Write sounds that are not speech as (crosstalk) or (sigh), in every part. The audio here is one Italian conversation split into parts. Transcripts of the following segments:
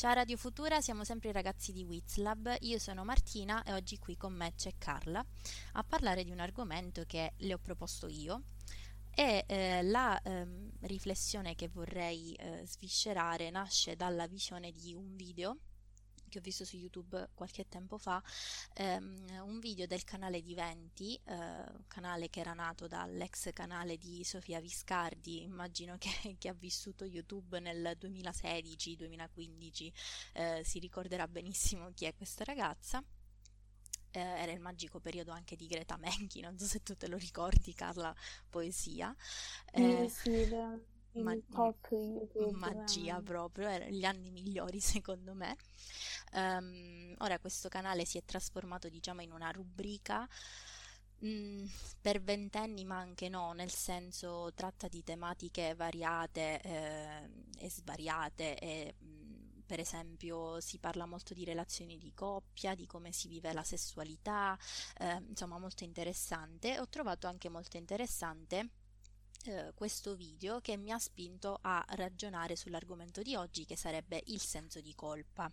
Ciao Radio Futura, siamo sempre i ragazzi di Wizlab, io sono Martina e oggi qui con me c'è Carla a parlare di un argomento che le ho proposto io e eh, la ehm, riflessione che vorrei eh, sviscerare nasce dalla visione di un video che ho visto su YouTube qualche tempo fa, ehm, un video del canale di Venti, eh, un canale che era nato dall'ex canale di Sofia Viscardi, immagino che (laughs) chi ha vissuto YouTube nel 2016-2015 eh, si ricorderà benissimo chi è questa ragazza. Eh, era il magico periodo anche di Greta Menchi, non so se tu te lo ricordi Carla, poesia. Eh, sì, sì, ma-. Magia proprio, erano gli anni migliori (laughs) secondo me. Um, ora questo canale si è trasformato diciamo in una rubrica mm, per ventenni ma anche no, nel senso tratta di tematiche variate eh, e svariate e mm, per esempio si parla molto di relazioni di coppia, di come si vive la sessualità, eh, insomma molto interessante. Ho trovato anche molto interessante eh, questo video che mi ha spinto a ragionare sull'argomento di oggi che sarebbe il senso di colpa.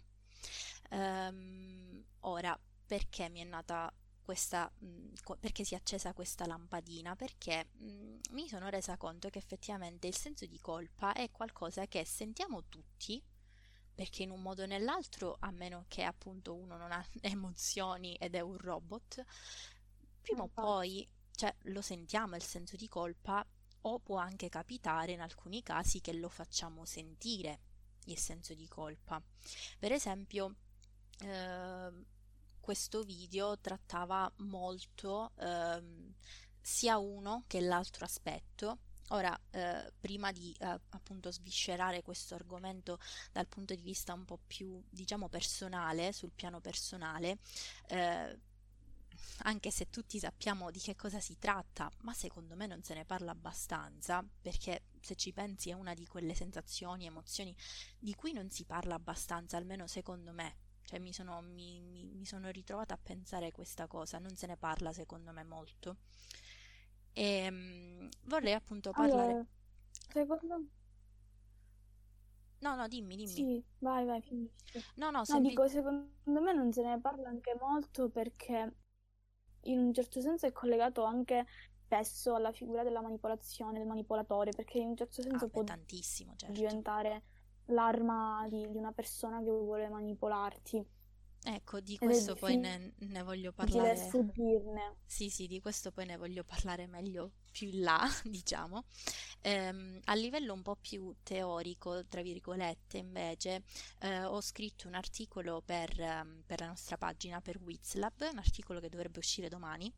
Um, ora, perché mi è nata questa, mm, perché si è accesa questa lampadina? Perché mh, mm, mi sono resa conto che effettivamente il senso di colpa è qualcosa che sentiamo tutti, perché in un modo o nell'altro, a meno che appunto uno non ha (laughs) emozioni ed è un robot, prima o poi cioè, lo sentiamo il senso di colpa o può anche capitare in alcuni casi che lo facciamo sentire il senso di colpa. Per esempio, eh, questo video trattava molto eh, sia uno che l'altro aspetto. Ora, eh, prima di eh, appunto sviscerare questo argomento dal punto di vista un po' più, diciamo, personale, sul piano personale, eh, anche se tutti sappiamo di che cosa si tratta, ma secondo me non se ne parla abbastanza, perché se ci pensi è una di quelle sensazioni, emozioni di cui non si parla abbastanza, almeno secondo me. Cioè mi sono, mi, mi, mi sono ritrovata a pensare questa cosa, non se ne parla secondo me molto. E um, vorrei appunto parlare... Allora, secondo me... No, no, dimmi, dimmi. Sì, vai, vai, finisci. No, no, No, sempli- dico, secondo me non se ne parla anche molto perché in un certo senso è collegato anche spesso alla figura della manipolazione, del manipolatore, perché in un certo Ah, senso beh, può certo. diventare l'arma di, di una persona che vuole manipolarti Ecco, di questo poi ne, ne voglio parlare. fuggirne. Sì, sì, di questo poi ne voglio parlare meglio più in là, (laughs) diciamo. Ehm, a livello un po' più teorico, tra virgolette, invece, eh, ho scritto un articolo per, ehm, per la nostra pagina, per Wizlab, un articolo che dovrebbe uscire domani.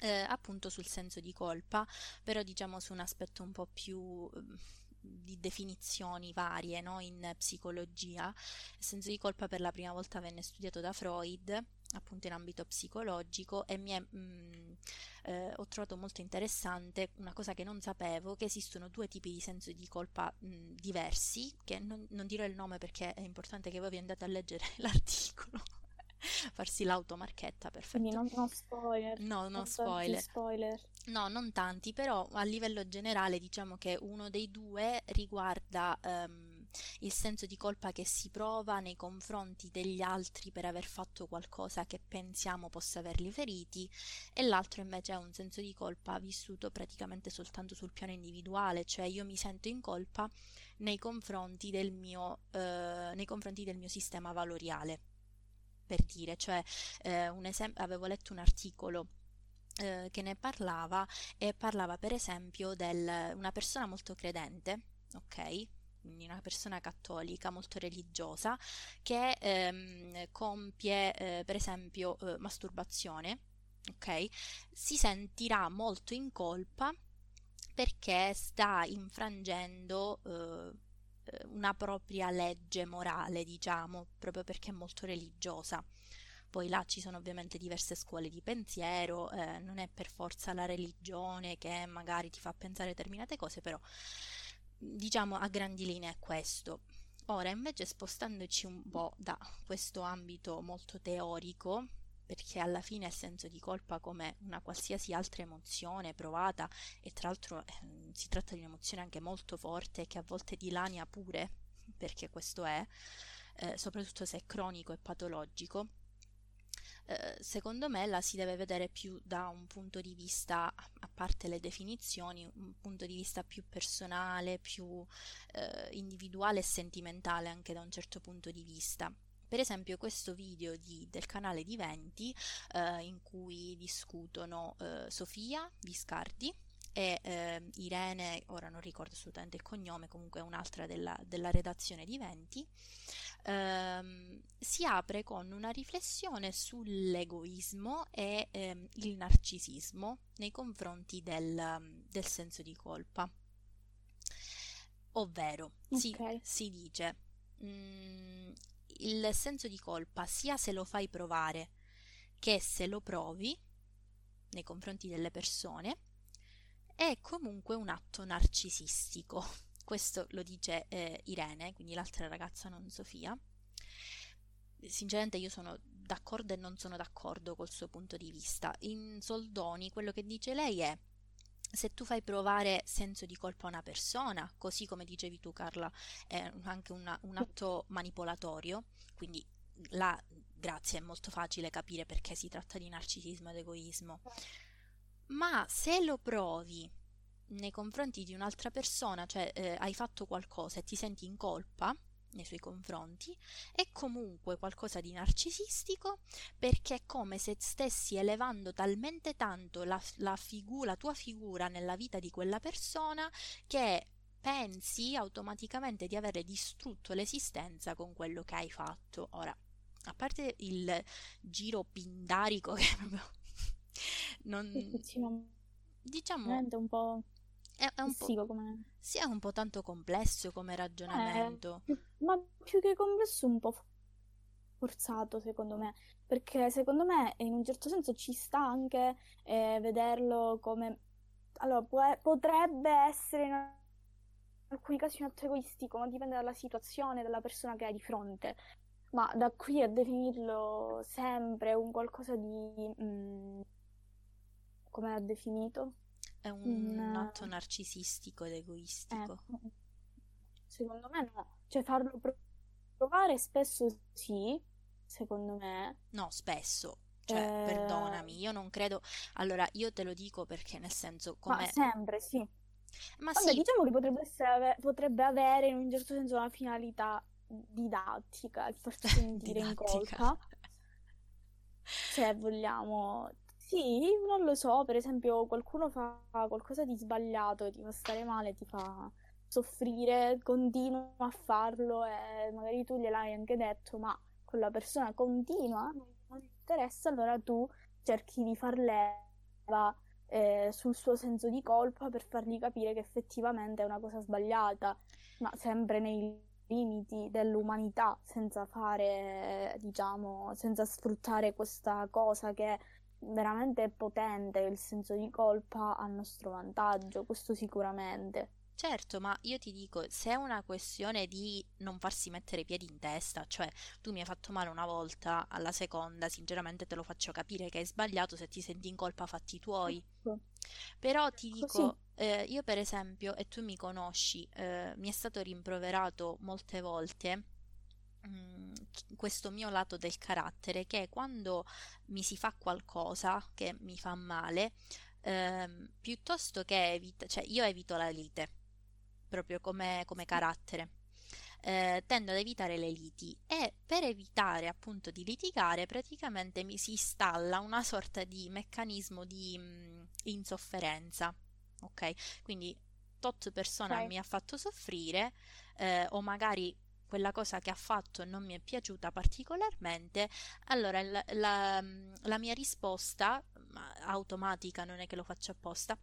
eh, appunto sul senso di colpa, però diciamo su un aspetto un po' più ehm, di definizioni varie no? in psicologia. Il senso di colpa per la prima volta venne studiato da Freud, appunto in ambito psicologico, e mi è, mh, eh, ho trovato molto interessante una cosa che non sapevo, che esistono due tipi di senso di colpa mh, diversi, che non, non dirò il nome perché è importante che voi vi andate a leggere (laughs) l'articolo. farsi l'automarchetta, Quindi perfetto. non, non spoiler, No, no non tanti spoiler. spoiler. No, non tanti, però a livello generale diciamo che uno dei due riguarda ehm, il senso di colpa che si prova nei confronti degli altri per aver fatto qualcosa che pensiamo possa averli feriti e l'altro invece è un senso di colpa vissuto praticamente soltanto sul piano individuale, cioè io mi sento in colpa nei confronti del mio, eh, nei confronti del mio sistema valoriale, per dire, cioè eh, un esempio, avevo letto un articolo eh, che ne parlava e parlava per esempio di una persona molto credente, ok? Quindi una persona cattolica molto religiosa che ehm, compie eh, per esempio eh, masturbazione, ok? Si sentirà molto in colpa perché sta infrangendo eh, una propria legge morale, diciamo, proprio perché è molto religiosa. Poi là ci sono ovviamente diverse scuole di pensiero, eh, non è per forza la religione che magari ti fa pensare determinate cose, però diciamo a grandi linee questo. Ora invece spostandoci un po' da questo ambito molto teorico, perché alla fine il senso di colpa come una qualsiasi altra emozione provata e tra l'altro eh, si tratta di un'emozione anche molto forte che a volte dilania pure, perché questo è, eh, soprattutto se è cronico e patologico, eh, secondo me la si deve vedere più da un punto di vista, a parte le definizioni, un punto di vista più personale, più eh, individuale e sentimentale anche da un certo punto di vista. Per esempio questo video di, del canale di Venti eh, in cui discutono eh, Sofia Viscardi e eh, Irene, ora non ricordo assolutamente il cognome, comunque è un'altra della, della redazione di Venti, ehm, si apre con una riflessione sull'egoismo e ehm, il narcisismo nei confronti del, del senso di colpa. Ovvero, okay. si, si, dice, mh, mm, il senso di colpa sia se lo fai provare che se lo provi nei confronti delle persone è comunque un atto narcisistico. (laughs) Questo lo dice eh, Irene, quindi l'altra ragazza, non Sofia. Sinceramente io sono d'accordo e non sono d'accordo col suo punto di vista. In soldoni quello che dice lei è se tu fai provare senso di colpa a una persona, così come dicevi tu Carla, è anche una, un atto manipolatorio, quindi là, grazie, è molto facile capire perché si tratta di narcisismo ed egoismo ma se lo provi nei confronti di un'altra persona, cioè eh, hai fatto qualcosa e ti senti in colpa nei suoi confronti, è comunque qualcosa di narcisistico perché è come se stessi elevando talmente tanto la, la, figu- la tua figura nella vita di quella persona che pensi automaticamente di avere distrutto l'esistenza con quello che hai fatto. Ora, a parte il giro pindarico (laughs) che proprio non... Diciamo... È un po'... È, è un po'... Come... Sì, è un po' tanto complesso come ragionamento. Eh, ma più che complesso un po' forzato secondo me, perché secondo me in un certo senso ci sta anche eh, vederlo come... Allora, può, potrebbe essere in alcuni casi un atto egoistico, ma dipende dalla situazione, dalla persona che hai di fronte. Ma da qui a definirlo sempre un qualcosa di... Mh, mm, come l'ha definito? È un, un atto narcisistico ed egoistico. Ecco. Secondo me no. Cioè farlo provare spesso sì, secondo me. No, spesso. Cioè, eh... perdonami, io non credo... Allora, io te lo dico perché nel senso... Come... Ma sempre, sì. Ma Vabbè, sì. diciamo che potrebbe, essere, potrebbe avere in un certo senso una finalità didattica, il (laughs) farti sentire in colpa. Se vogliamo, sì, non lo so, per esempio qualcuno fa qualcosa di sbagliato, ti fa stare male, ti fa soffrire, continua a farlo e magari tu gliel'hai anche detto, ma quella persona continua, non ti interessa, allora tu cerchi di far leva eh, sul suo senso di colpa per fargli capire che effettivamente è una cosa sbagliata, ma sempre nei limiti dell'umanità, senza fare, diciamo, senza sfruttare questa cosa che veramente potente il senso di colpa a nostro vantaggio, questo sicuramente. Certo, ma io ti dico, se è una questione di non farsi mettere i piedi in testa, cioè tu mi hai fatto male una volta, alla seconda sinceramente te lo faccio capire che hai sbagliato, se ti senti in colpa fatti tuoi. Ecco. Però ti dico, eh, io per esempio, e tu mi conosci, eh, mi è stato rimproverato molte volte Mm, questo mio lato del carattere che quando mi si fa qualcosa che mi fa male, ehm, piuttosto che evita, cioè io evito la lite proprio come, come carattere. Eh, tendo ad evitare le liti e per evitare appunto di litigare praticamente mi si installa una sorta di meccanismo di mh, mm, insofferenza ok quindi tot persona okay. mi ha fatto soffrire eh, o magari quella cosa che ha fatto non mi è piaciuta particolarmente, allora la, la, la mia risposta automatica, non è che lo faccio apposta,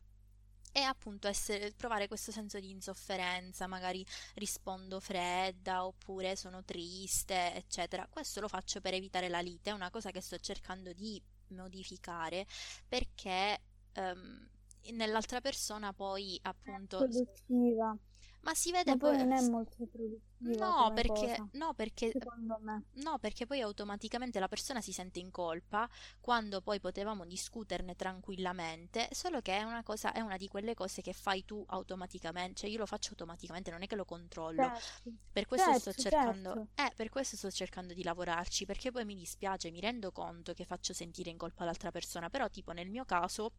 è appunto essere, provare questo senso di insofferenza, magari rispondo fredda oppure sono triste, eccetera. Questo lo faccio per evitare la lite, è una cosa che sto cercando di modificare perché um, nell'altra persona poi appunto... Produttiva Ma si vede Ma poi poi... non è molto produttiva No, perché, cosa, no, perché, secondo me. no, perché poi automaticamente la persona si sente in colpa quando poi potevamo discuterne tranquillamente, solo che è una cosa, è una di quelle cose che fai tu automaticamente, cioè io lo faccio automaticamente, non è che lo controllo. Certo, Per questo sto certo, cercando, certo. eh, per questo sto cercando di lavorarci, perché poi mi dispiace, mi rendo conto che faccio sentire in colpa l'altra persona, però tipo nel mio caso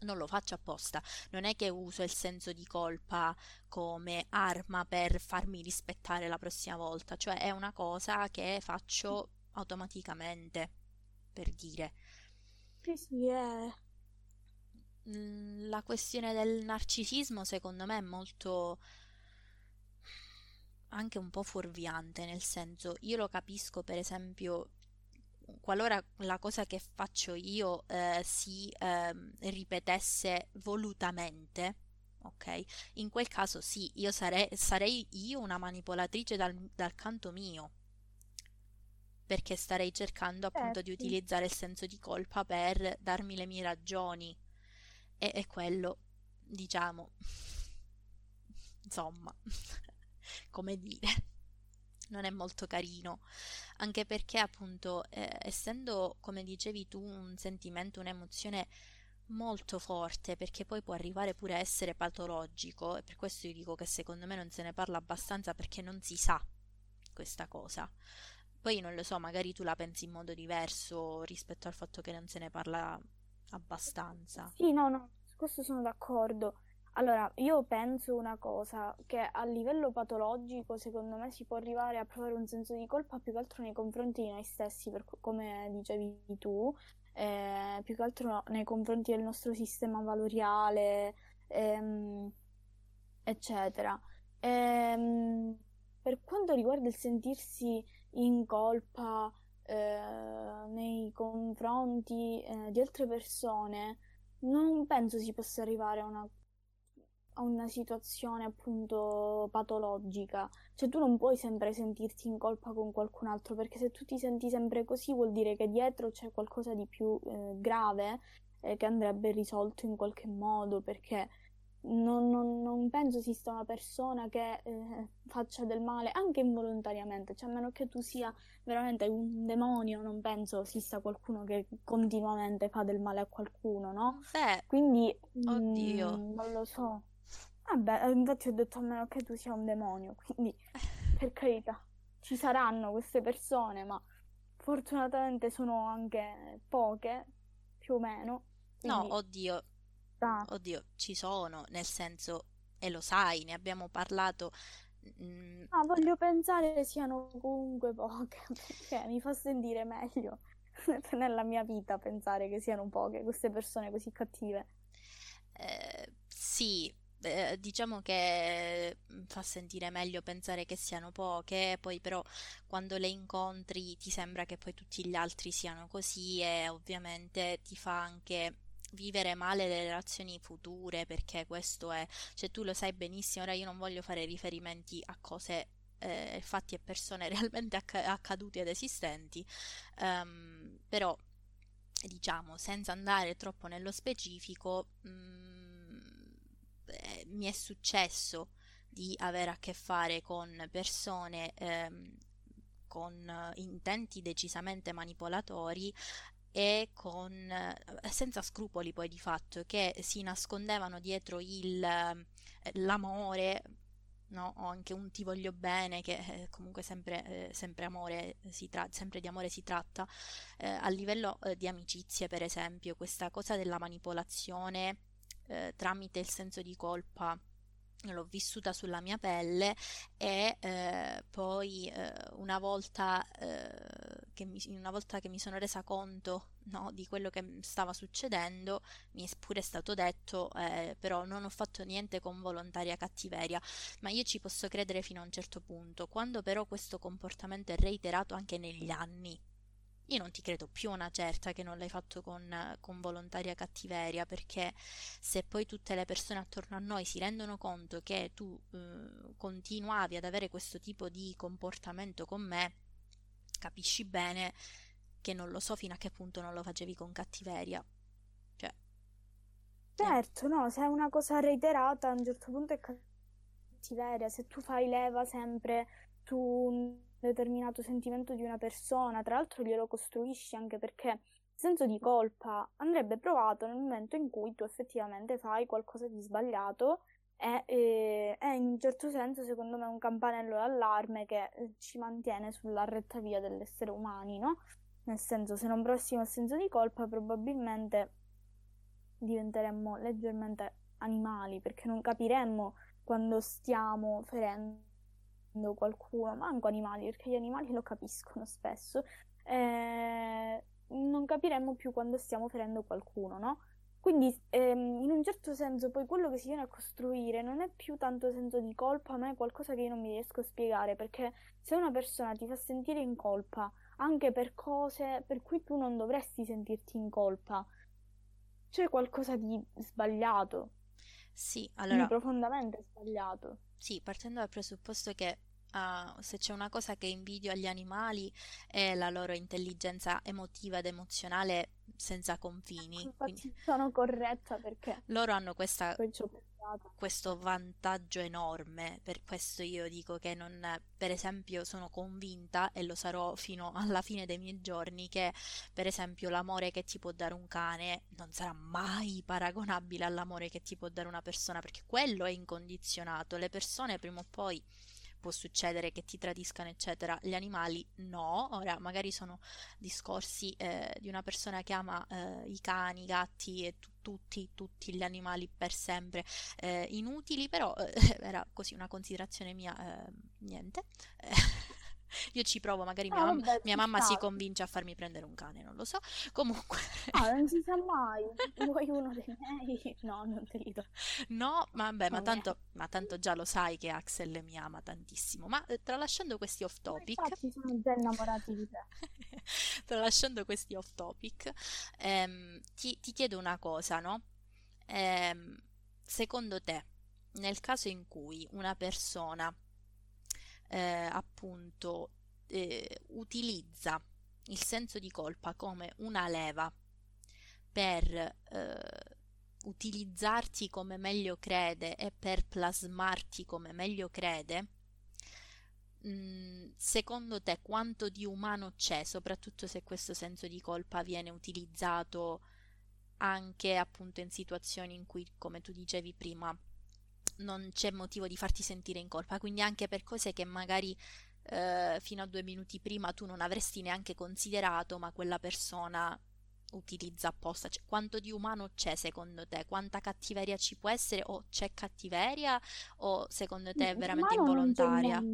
non lo faccio apposta, non è che uso il senso di colpa come arma per farmi rispettare la prossima volta, cioè è una cosa che faccio automaticamente, per dire. Sì, sì, è... Mm, La questione del narcisismo secondo me è molto anche un po' fuorviante, nel senso io lo capisco per esempio qualora la cosa che faccio io eh, si ehm, ripetesse volutamente, ok? In quel caso sì, io sarei, sarei io una manipolatrice dal, dal canto mio, perché starei cercando appunto di Certo. utilizzare il senso di colpa per darmi le mie ragioni. E, e quello, diciamo, (laughs) insomma, (laughs) come dire, non è molto carino, anche perché appunto, eh, essendo, come dicevi tu, un sentimento, un'emozione molto forte, perché poi può arrivare pure a essere patologico, e per questo io dico che secondo me non se ne parla abbastanza perché non si sa questa cosa. Poi non lo so, magari tu la pensi in modo diverso rispetto al fatto che non se ne parla abbastanza. Sì, no, no, su questo sono d'accordo. Allora, io penso una cosa, che a livello patologico, secondo me, si può arrivare a provare un senso di colpa più che altro nei confronti di noi stessi, per co- come dicevi tu, eh, più che altro nei confronti del nostro sistema valoriale, ehm, eccetera. Ehm, per quanto riguarda il sentirsi in colpa, eh, nei confronti, eh, di altre persone, non penso si possa arrivare a una, a una situazione appunto patologica. Cioè tu non puoi sempre sentirti in colpa con qualcun altro, perché se tu ti senti sempre così vuol dire che dietro c'è qualcosa di più eh, grave eh, che andrebbe risolto in qualche modo, perché non, non- non penso esista una persona che eh, faccia del male anche involontariamente, cioè a meno che tu sia veramente un demonio, non penso esista qualcuno che continuamente fa del male a qualcuno, no? Beh, Quindi oddio. mm, non lo so. Vabbè, eh, infatti ho detto a meno che tu sia un demonio, quindi per carità, ci saranno queste persone, ma fortunatamente sono anche poche, più o meno, No, quindi oddio, sta. oddio, ci sono, nel senso, e lo sai, ne abbiamo parlato. mm, Ah, voglio pensare siano comunque poche, perché (laughs) mi fa sentire meglio (laughs) nella mia vita pensare che siano poche queste persone così cattive. eh, sì, eh, diciamo che mm, fa sentire meglio pensare che siano poche, poi però quando le incontri ti sembra che poi tutti gli altri siano così e ovviamente ti fa anche vivere male le relazioni future, perché questo è, cioè tu lo sai benissimo, ora io non voglio fare riferimenti a cose, eh, fatti e persone (laughs) realmente acca- accadute ed esistenti, ehm, però diciamo, senza andare troppo nello specifico, mm, eh, mi è successo di avere a che fare con persone ehm, con intenti decisamente manipolatori e con eh, senza scrupoli poi di fatto che si nascondevano dietro il eh, l'amore no? O anche un ti voglio bene, che eh, comunque sempre, sempre amore si tra- sempre di amore si tratta, eh, a livello di amicizie, per esempio, questa cosa della manipolazione eh, tramite il senso di colpa. L'ho vissuta sulla mia pelle e eh, poi eh, una volta, eh, che mi, una volta che mi sono resa conto, no, di quello che stava succedendo, mi è pure stato detto, eh, però non ho fatto niente con volontaria cattiveria, ma io ci posso credere fino a un certo punto. Quando però questo comportamento è reiterato anche negli anni, io non ti credo più una certa che non l'hai fatto con, con volontaria cattiveria, perché se poi tutte le persone attorno a noi si rendono conto che tu eh, continuavi ad avere questo tipo di comportamento con me, capisci bene che non lo so fino a che punto non lo facevi con cattiveria. Cioè, eh, Certo, no, se è una cosa reiterata a un certo punto è cattiveria, se tu fai leva sempre un determinato sentimento di una persona, tra l'altro glielo costruisci anche perché il senso di colpa andrebbe provato nel momento in cui tu effettivamente fai qualcosa di sbagliato e, e, è in un certo senso secondo me un campanello d'allarme che eh, ci mantiene sulla retta via dell'essere umani, no? Nel senso, se non prossimo il senso di colpa, probabilmente diventeremmo leggermente animali, perché non capiremmo quando stiamo ferendo qualcuno, manco animali, perché gli animali lo capiscono spesso. Eh, non capiremmo più quando stiamo ferendo qualcuno, no? Quindi, ehm, in un certo senso, poi quello che si viene a costruire non è più tanto senso di colpa, ma è qualcosa che io non mi riesco a spiegare, perché se una persona ti fa sentire in colpa anche per cose per cui tu non dovresti sentirti in colpa, c'è qualcosa di sbagliato. Sì, allora... Di profondamente sbagliato. Sì, partendo dal presupposto che uh, se c'è una cosa che invidio agli animali è la loro intelligenza emotiva ed emozionale senza confini. Infatti sono corretta perché loro hanno questa, questo vantaggio enorme, per questo io dico che non, per esempio, sono convinta e lo sarò fino alla fine dei miei giorni che, per esempio, l'amore che ti può dare un cane non sarà mai paragonabile all'amore che ti può dare una persona, perché quello è incondizionato. Le persone prima o poi può succedere che ti tradiscano, eccetera. Gli animali no, ora magari sono discorsi eh, di una persona che ama eh, i cani, i gatti e t- tutti, tutti gli animali per sempre eh, inutili, però eh, (laughs) era così una considerazione mia, eh, niente. (laughs) Io ci provo, magari mia, ah, mamma, vabbè, mia mamma si convince a farmi prendere un cane, non lo so. (laughs) Comunque. Ah, non si sa mai. Vuoi uno dei miei? No, non te li do. No, vabbè, ma tanto, ma tanto, già lo sai che Axel mi ama tantissimo. Ma eh, tralasciando questi off topic. Infatti sono già innamorati di te. (laughs) tralasciando questi off topic, ehm, ti, ti, chiedo una cosa, no? Ehm, secondo te, nel caso in cui una persona eh, appunto eh, utilizza il senso di colpa come una leva per eh, utilizzarti come meglio crede e per plasmarti come meglio crede, mm, secondo te quanto di umano c'è, soprattutto se questo senso di colpa viene utilizzato anche appunto in situazioni in cui, come tu dicevi prima, non c'è motivo di farti sentire in colpa, quindi anche per cose che magari eh, fino a due minuti prima tu non avresti neanche considerato, ma quella persona utilizza apposta. Cioè, quanto di umano c'è secondo te? Quanta cattiveria ci può essere? O c'è cattiveria? O secondo te è veramente involontaria?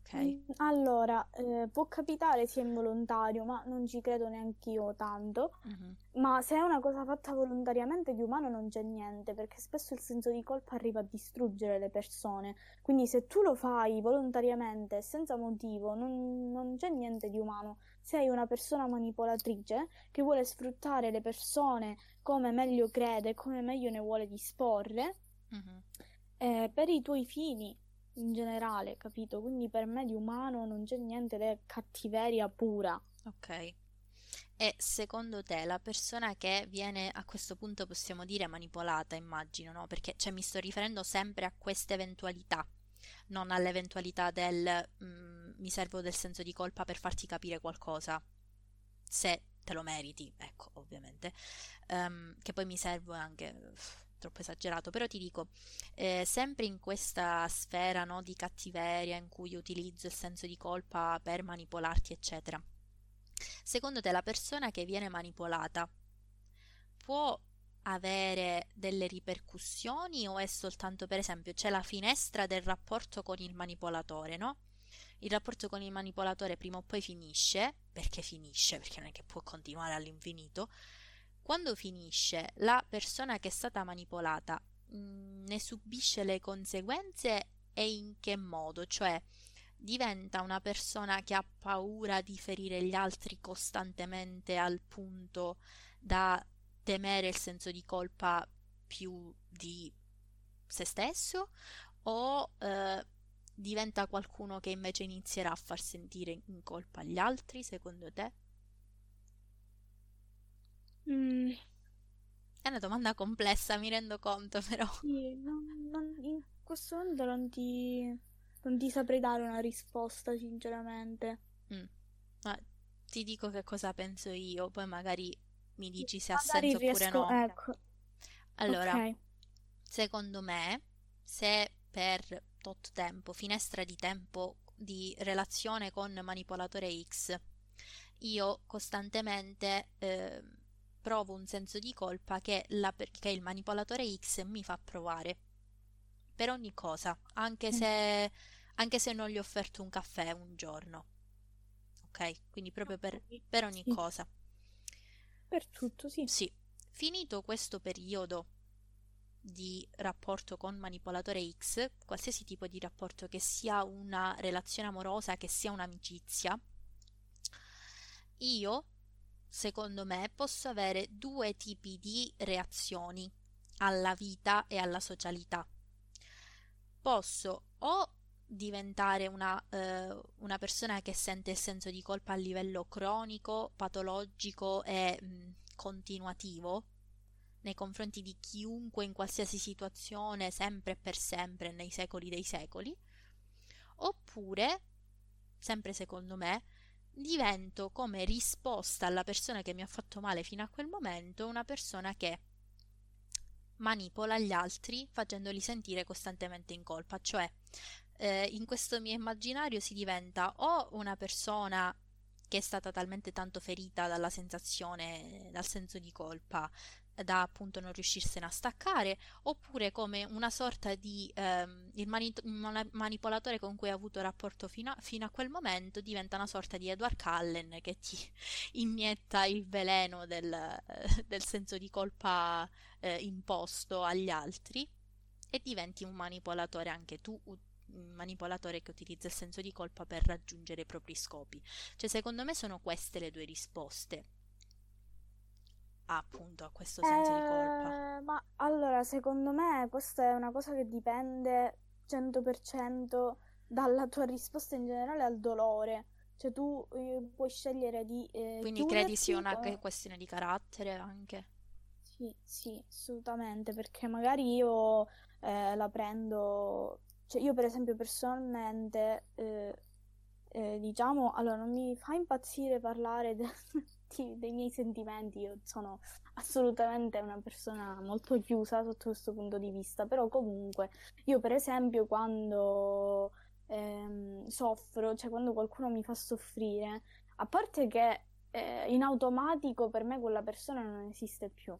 Okay. Mm, allora, eh, può capitare sia involontario, ma non ci credo neanche io tanto. Uh-huh. Ma se è una cosa fatta volontariamente di umano non c'è niente, perché spesso il senso di colpa arriva a distruggere le persone. Quindi se tu lo fai volontariamente, senza motivo, non, non c'è niente di umano. Sei una persona manipolatrice che vuole sfruttare le persone come meglio crede, come meglio ne vuole disporre, uh-huh. eh, per i tuoi fini in generale, capito? Quindi per me di umano non c'è niente, è cattiveria pura. Ok. E secondo te la persona che viene a questo punto possiamo dire manipolata, immagino, no? Perché cioè, mi sto riferendo sempre a queste eventualità, non all'eventualità del mm, mi servo del senso di colpa per farti capire qualcosa, se te lo meriti, ecco, ovviamente, um, che poi mi servo anche troppo esagerato, però ti dico, eh, sempre in questa sfera no, di cattiveria in cui utilizzo il senso di colpa per manipolarti, eccetera. Secondo te la persona che viene manipolata può avere delle ripercussioni o è soltanto, per esempio, c'è la finestra del rapporto con il manipolatore, no? Il rapporto con il manipolatore prima o poi finisce, perché finisce, perché non è che può continuare all'infinito, quando finisce, la persona che è stata manipolata mm, ne subisce le conseguenze e in che modo? Cioè, diventa una persona che ha paura di ferire gli altri costantemente al punto da temere il senso di colpa più di se stesso o eh, diventa qualcuno che invece inizierà a far sentire in colpa gli altri secondo te? Mm. È una domanda complessa, mi rendo conto, (laughs) però. Sì, non, non, questo momento non ti, non ti saprei dare una risposta, sinceramente. Mm. Ma ti dico che cosa penso io, poi magari mi dici se ha senso oppure riesco, no. ecco, Allora, ok. secondo me, se per tot tempo, finestra di tempo di relazione con manipolatore X, io costantemente eh, provo un senso di colpa che, la che il manipolatore X mi fa provare per ogni cosa, anche Mm, se, anche se non gli ho offerto un caffè un giorno, ok? Quindi proprio per, per ogni Sì, cosa. per tutto, sì. Sì, finito questo periodo di rapporto con manipolatore X, qualsiasi tipo di rapporto, che sia una relazione amorosa, che sia un'amicizia, io, secondo me, posso avere due tipi di reazioni alla vita e alla socialità. Posso o diventare una, eh, una persona che sente il senso di colpa a livello cronico, patologico e mh, continuativo nei confronti di chiunque in qualsiasi situazione, sempre e per sempre, nei secoli dei secoli, oppure, sempre secondo me, divento come risposta alla persona che mi ha fatto male fino a quel momento, una persona che manipola gli altri facendoli sentire costantemente in colpa, cioè eh, in questo mio immaginario si diventa o una persona che è stata talmente tanto ferita dalla sensazione, dal senso di colpa, da appunto non riuscirsene a staccare, oppure come una sorta di ehm, il mani- mani- manipolatore con cui hai avuto rapporto fino a, fino a quel momento diventa una sorta di Edward Cullen che ti (laughs) inietta il veleno del, eh, del senso di colpa eh, imposto agli altri e diventi un manipolatore anche tu, manipolatore che utilizza il senso di colpa per raggiungere i propri scopi. Cioè, secondo me sono queste le due risposte a, appunto a questo senso di colpa. Eh, ma allora, secondo me questa è una cosa che dipende 100% dalla tua risposta in generale al dolore. Cioè tu eh, puoi scegliere di eh, Quindi credi sia una o... questione di carattere anche? Sì, sì, assolutamente, perché magari io eh, la prendo... Cioè io per esempio personalmente, eh, eh, diciamo, allora non mi fa impazzire parlare de- dei miei sentimenti, io sono assolutamente una persona molto chiusa sotto questo punto di vista, però comunque io per esempio quando ehm, soffro, cioè quando qualcuno mi fa soffrire, a parte che eh, in automatico per me quella persona non esiste più.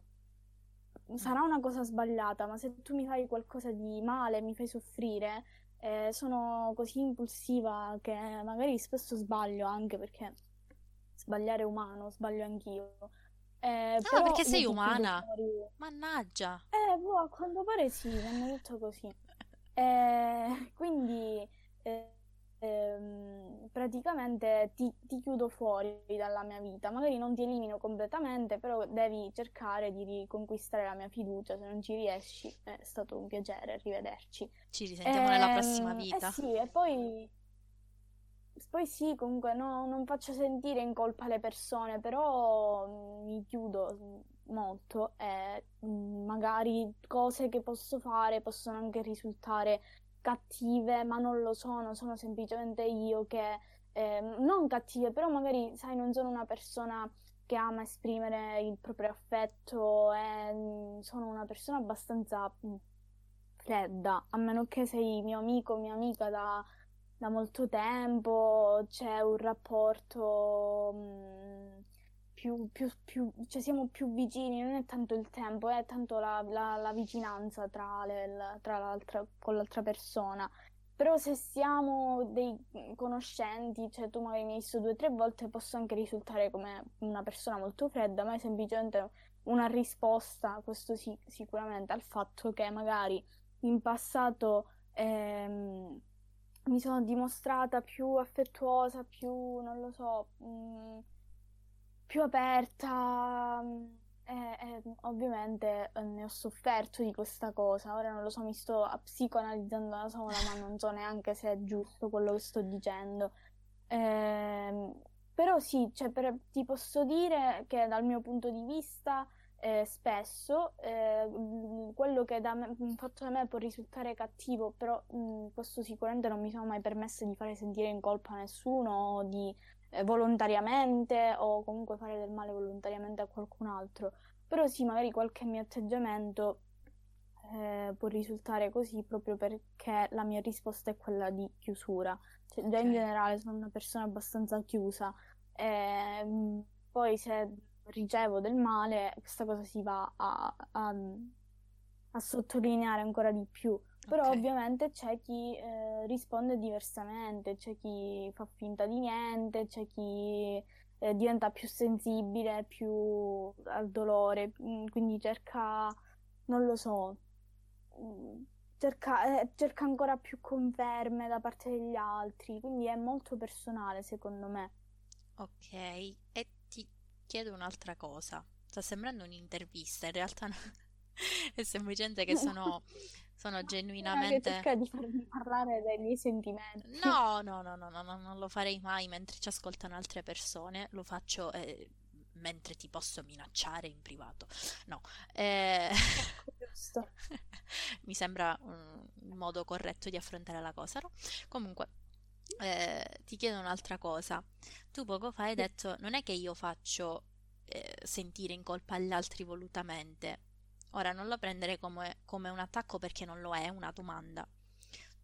Sarà una cosa sbagliata, ma se tu mi fai qualcosa di male, mi fai soffrire, eh, sono così impulsiva che magari spesso sbaglio anche perché sbagliare è umano, sbaglio anch'io. Eh, Ah, perché sei umana? fuori. Mannaggia! Eh, boh, a quanto pare sì, mi hanno detto così. Eh, (laughs) quindi eh, ehm, praticamente ti, ti chiudo fuori dalla mia vita. Magari non ti elimino completamente, però devi cercare di riconquistare la mia fiducia. Se non ci riesci, è stato un piacere rivederci. Ci risentiamo nella prossima Ehm, eh vita. sì, e poi, poi sì, comunque no, non faccio sentire in colpa le persone, però mm, mi chiudo mm, molto e mm, magari cose che posso fare possono anche risultare cattive, ma non lo sono, sono semplicemente io che, ehm, non cattive, però magari, sai, non sono una persona che ama esprimere il proprio affetto e mm, sono una persona abbastanza fredda, a meno che sei mio amico mia amica da, da molto tempo, c'è un rapporto mm, più, più, più, cioè siamo più vicini, non è tanto il tempo, è tanto la, la- la vicinanza tra, le- tra l'altra, con l'altra persona. Però se siamo dei conoscenti, cioè tu magari mi hai visto due o tre volte, posso anche risultare come una persona molto fredda, ma è semplicemente una risposta, questo sì, sicuramente, al fatto che magari in passato ehm, mi sono dimostrata più affettuosa, più, non lo so, mh, più aperta mh, e, e ovviamente eh, ne ho sofferto di questa cosa. Ora non lo so, mi sto psicoanalizzando da sola, ma non so neanche se è giusto quello che sto dicendo. Ehm, però sì, cioè, per- ti posso dire che dal mio punto di vista eh, spesso eh, quello che da me, fatto da me può risultare cattivo, però mh, questo sicuramente non mi sono mai permessa di fare sentire in colpa a nessuno o di eh, volontariamente o comunque fare del male volontariamente a qualcun altro. Però sì, magari qualche mio atteggiamento eh, può risultare così proprio perché la mia risposta è quella di chiusura. Cioè, già in generale sono una persona abbastanza chiusa. E, ehm, poi se ricevo del male, questa cosa si va a, a, a sottolineare ancora di più. Però okay. ovviamente c'è chi eh, risponde diversamente, c'è chi fa finta di niente, c'è chi eh, diventa più sensibile, più al dolore, mm, quindi cerca, non lo so, mm, cerca, eh, cerca ancora più conferme da parte degli altri, quindi è molto personale secondo me. Ok, e chiedo un'altra cosa. Sta sembrando un'intervista, in realtà (laughs) è semplicemente che sono, sono genuinamente... cerca di farmi parlare dei miei sentimenti. No, no, no, no, no, no, non lo farei mai mentre ci ascoltano altre persone, lo faccio... Eh, mentre ti posso minacciare in privato. No, eh... Giusto. (laughs) mi sembra un modo corretto di affrontare la cosa, no? Comunque, eh, ti chiedo un'altra cosa. Tu poco fa hai detto, non è che io faccio eh, sentire in colpa agli altri volutamente. Ora non lo prendere come, come un attacco perché non lo è, è una domanda.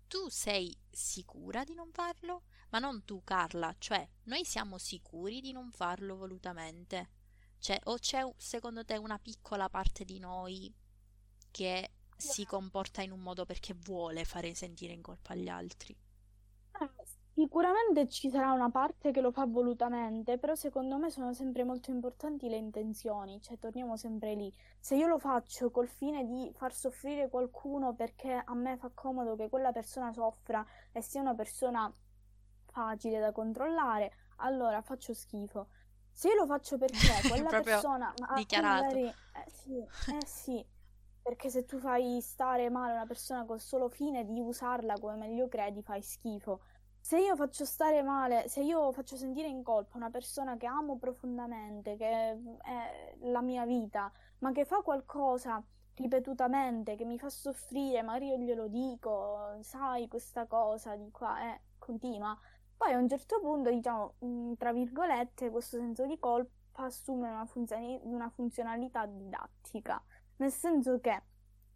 Tu sei sicura di non farlo? Ma non tu, Carla, cioè noi siamo sicuri di non farlo volutamente? Cioè, o c'è secondo te una piccola parte di noi che si comporta in un modo perché vuole fare sentire in colpa agli altri? Sicuramente ci sarà una parte che lo fa volutamente, però secondo me sono sempre molto importanti le intenzioni, cioè torniamo sempre lì. Se io lo faccio col fine di far soffrire qualcuno perché a me fa comodo che quella persona soffra e sia una persona facile da controllare, allora faccio schifo. Se io lo faccio perché (laughs) quella persona... Ma dichiarato. Magari, eh sì, eh sì. Perché se tu fai stare male una persona col solo fine di usarla come meglio credi, fai schifo. Se io faccio stare male, se io faccio sentire in colpa una persona che amo profondamente, che è la mia vita, ma che fa qualcosa ripetutamente, che mi fa soffrire, magari io glielo dico, sai questa cosa di qua, eh, continua. Poi a un certo punto, diciamo, mm, tra virgolette, questo senso di colpa assume una, funzioni- una funzionalità didattica. Nel senso che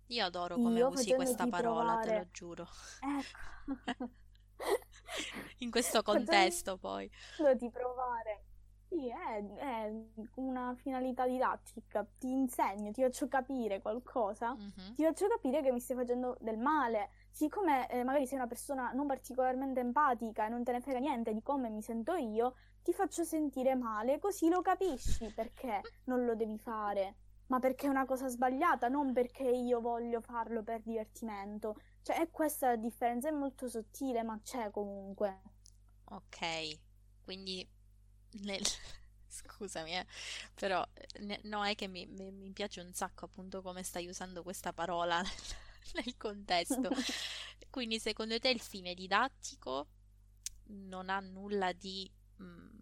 io adoro come io usi questa parola, provare... te lo giuro. Ecco. (laughs) (laughs) (laughs) In questo contesto poi. Di provare. Sì, è, è, una finalità didattica. Ti insegno, ti faccio capire qualcosa, mm-hmm. ti faccio capire che mi stai facendo del male. Siccome eh, magari sei una persona non particolarmente empatica e non te ne frega niente di come mi sento io, ti faccio sentire male, così lo capisci perché non lo devi fare ma perché è una cosa sbagliata, non perché io voglio farlo per divertimento. Cioè, è questa la differenza, è molto sottile, ma c'è comunque. Ok, quindi nel... (laughs) scusami, eh, però ne... no, è che mi, mi, mi, piace un sacco appunto come stai usando questa parola nel, (laughs) nel contesto. (laughs) quindi secondo te il fine didattico non ha nulla di mh, mm,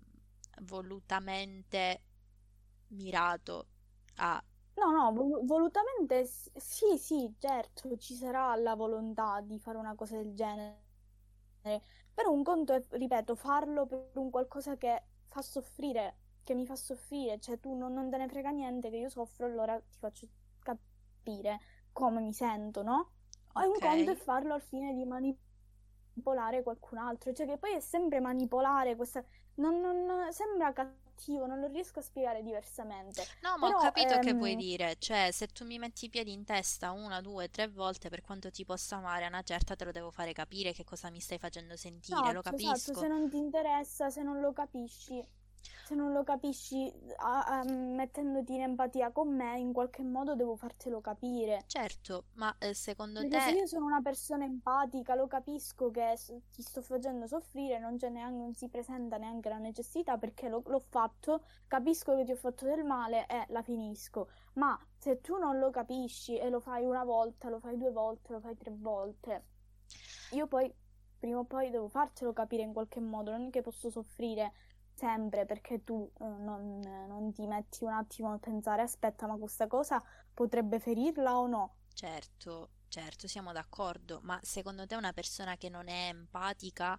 volutamente mirato a No, no, vol- volutamente sì, sì, certo, ci sarà la volontà di fare una cosa del genere. Però un conto è, ripeto, farlo per un qualcosa che fa soffrire, che mi fa soffrire, cioè tu non, non te ne frega niente che io soffro, allora ti faccio capire come mi sento, no? O un conto è farlo al fine di manipolare qualcun altro, cioè che poi è sempre manipolare questa... Non, non sembra cattivo cattivo, non lo riesco a spiegare diversamente. No, ma Però, ho capito ehm... che vuoi dire, cioè se tu mi metti i piedi in testa una, due, tre volte per quanto ti possa amare, a una certa te lo devo fare capire che cosa mi stai facendo sentire, esatto, lo capisco. Esatto, se non ti interessa, se non lo capisci, se non lo capisci a, a, mettendoti in empatia con me, in qualche modo devo fartelo capire. Certo, ma eh, secondo Perché te... se io sono una persona empatica, lo capisco che ti sto facendo soffrire, non, c'è neanche, non si presenta neanche la necessità perché lo, l'ho fatto, capisco che ti ho fatto del male e la finisco. Ma se tu non lo capisci e lo fai una volta, lo fai due volte, lo fai tre volte, io poi prima o poi devo farcelo capire in qualche modo, non è che posso soffrire sempre perché tu eh, non, non ti metti un attimo a pensare, aspetta, ma questa cosa potrebbe ferirla o no? Certo, certo, siamo d'accordo, ma secondo te una persona che non è empatica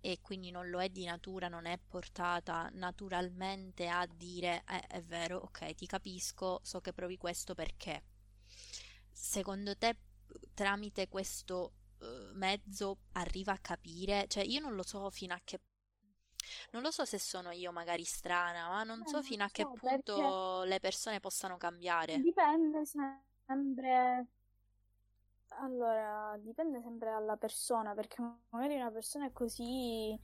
e quindi non lo è di natura, non è portata naturalmente a dire eh, è vero, ok, ti capisco, so che provi questo perché. Secondo te tramite questo uh, mezzo arriva a capire, cioè io non lo so fino a che non lo so se sono io magari strana, ma non Eh, so non fino a che so punto le persone possano cambiare. dipende sempre. Allora, dipende sempre dalla persona, perché magari una persona è così,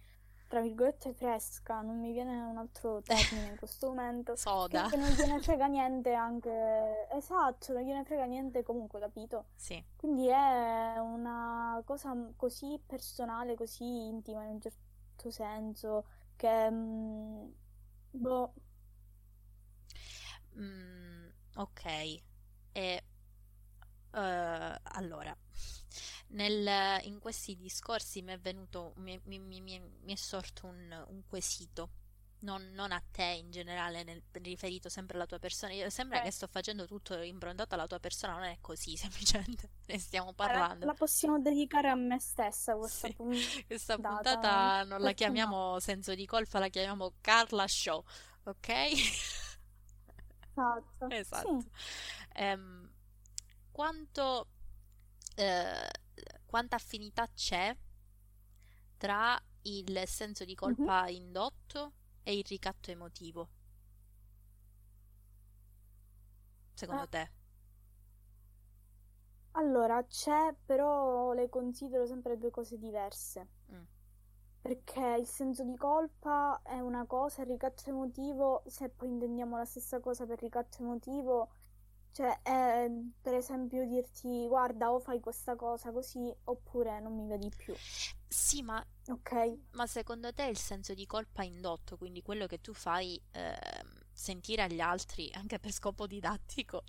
tra virgolette, fresca, non mi viene un altro termine in questo momento, (laughs) Soda. che non gliene frega niente anche... Esatto, non gliene frega niente comunque, capito? Sì. Quindi è una cosa così personale, così intima in un certo senso, che... mm, boh, Mm, ok. E eh, allora, nel- in questi discorsi mi è venuto, mi- mi- mi- mi è sorto un, un quesito, non, non a te in generale, nel- riferito sempre alla tua persona. Io- sembra che eh, sto facendo tutto improntato alla tua persona, non è così, (laughs) semplicemente ne stiamo la, parlando. la possiamo dedicare a me stessa questa Sì, (laughs) questa puntata, puntata non la chiamiamo senso di colpa, la chiamiamo Carla Show, ok? Esatto, (laughs) Esatto. sì. Ehm, quanto, eh, quanta affinità c'è tra il senso di Mhm. colpa indotto e il ricatto emotivo, secondo Eh, te? allora, c'è, però le considero sempre due cose diverse. Mm, Perché il senso di colpa è una cosa, il ricatto emotivo, se poi intendiamo la stessa cosa per ricatto emotivo, cioè è per esempio dirti guarda o fai questa cosa così oppure non mi vedi più, Sì, ma, ok? ma secondo te il senso di colpa indotto, quindi quello che tu fai ehm, sentire agli altri anche per scopo didattico,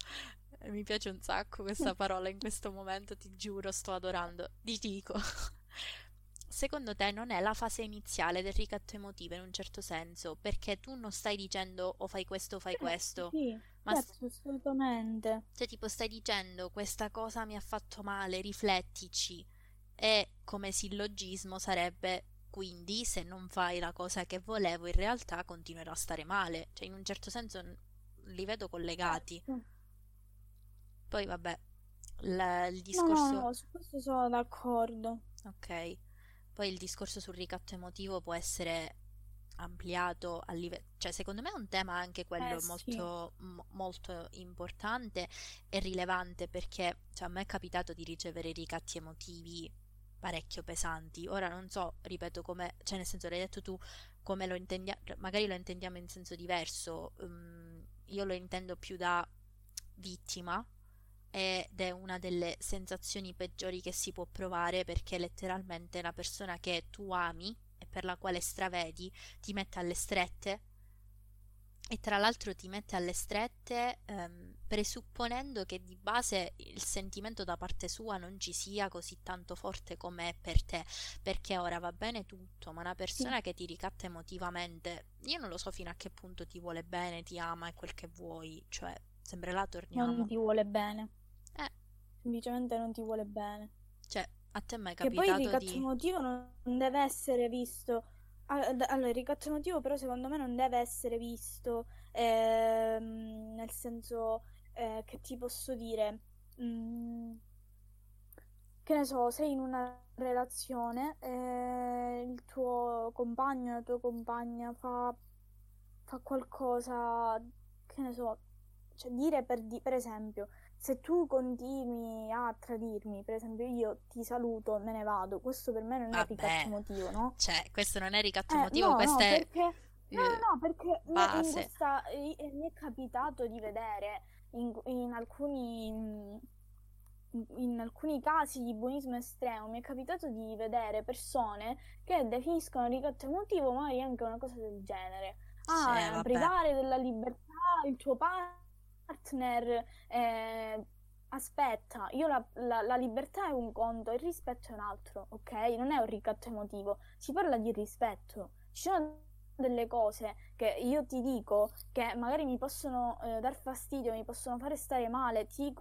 eh, mi piace un sacco questa parola in questo momento, ti giuro, sto adorando. Ti dico, (laughs) secondo te non è la fase iniziale del ricatto emotivo in un certo senso, perché tu non stai dicendo o fai questo o fai Certo, questo, sì, ma certo, assolutamente. cioè tipo stai dicendo questa cosa mi ha fatto male, riflettici. E come sillogismo sarebbe quindi se non fai la cosa che volevo, in realtà continuerò a stare male. Cioè in un certo senso li vedo collegati. Certo. Poi vabbè, la- il No, no, discorso... no, su questo sono d'accordo. Ok, poi il discorso sul ricatto emotivo può essere ampliato a livello, cioè secondo me è un tema anche quello Eh sì, molto, mo- molto importante e rilevante perché cioè, a me è capitato di ricevere ricatti emotivi parecchio pesanti. Ora non so, ripeto, come, cioè nel senso l'hai detto tu, come lo intendiamo, magari lo intendiamo in senso diverso, mm, io lo intendo più da vittima ed è una delle sensazioni peggiori che si può provare perché letteralmente la persona che tu ami e per la quale stravedi ti mette alle strette e tra l'altro ti mette alle strette ehm, presupponendo che di base il sentimento da parte sua non ci sia così tanto forte come è per te, perché ora va bene tutto, ma una sì, persona che ti ricatta emotivamente, io non lo so fino a che punto ti vuole bene, ti ama e quel che vuoi, cioè sempre là non torniamo. ti vuole bene, Eh, semplicemente non ti vuole bene. cioè, a te mai è Che poi il capitato ricatto di... emotivo non non deve essere visto. Allora, il ricatto emotivo, però, secondo me non deve essere visto ehm, nel senso eh, che ti posso dire, mm, che ne so, sei in una relazione e il tuo compagno, la tua compagna fa, fa qualcosa, che ne so, cioè dire per, di- per esempio. Se tu continui a tradirmi, per esempio io ti saluto, me ne vado, questo per me non è ricatto Vabbè, emotivo, no? cioè, questo non è ricatto Eh, no, questo no, è perché... No, eh, no, perché ne- in base. questa... mi è capitato di vedere in, in alcuni... in alcuni casi di buonismo estremo mi è capitato di vedere persone che definiscono ricatto emotivo magari anche una cosa del genere. Sì, Ah, vabbè. privare della libertà il tuo partner. eh, aspetta, io la, la- la libertà è un conto, il rispetto è un altro, ok? Non è un ricatto emotivo, si parla di rispetto. Ci sono delle cose che io ti dico che magari mi possono eh, dar fastidio, mi possono fare stare male, ti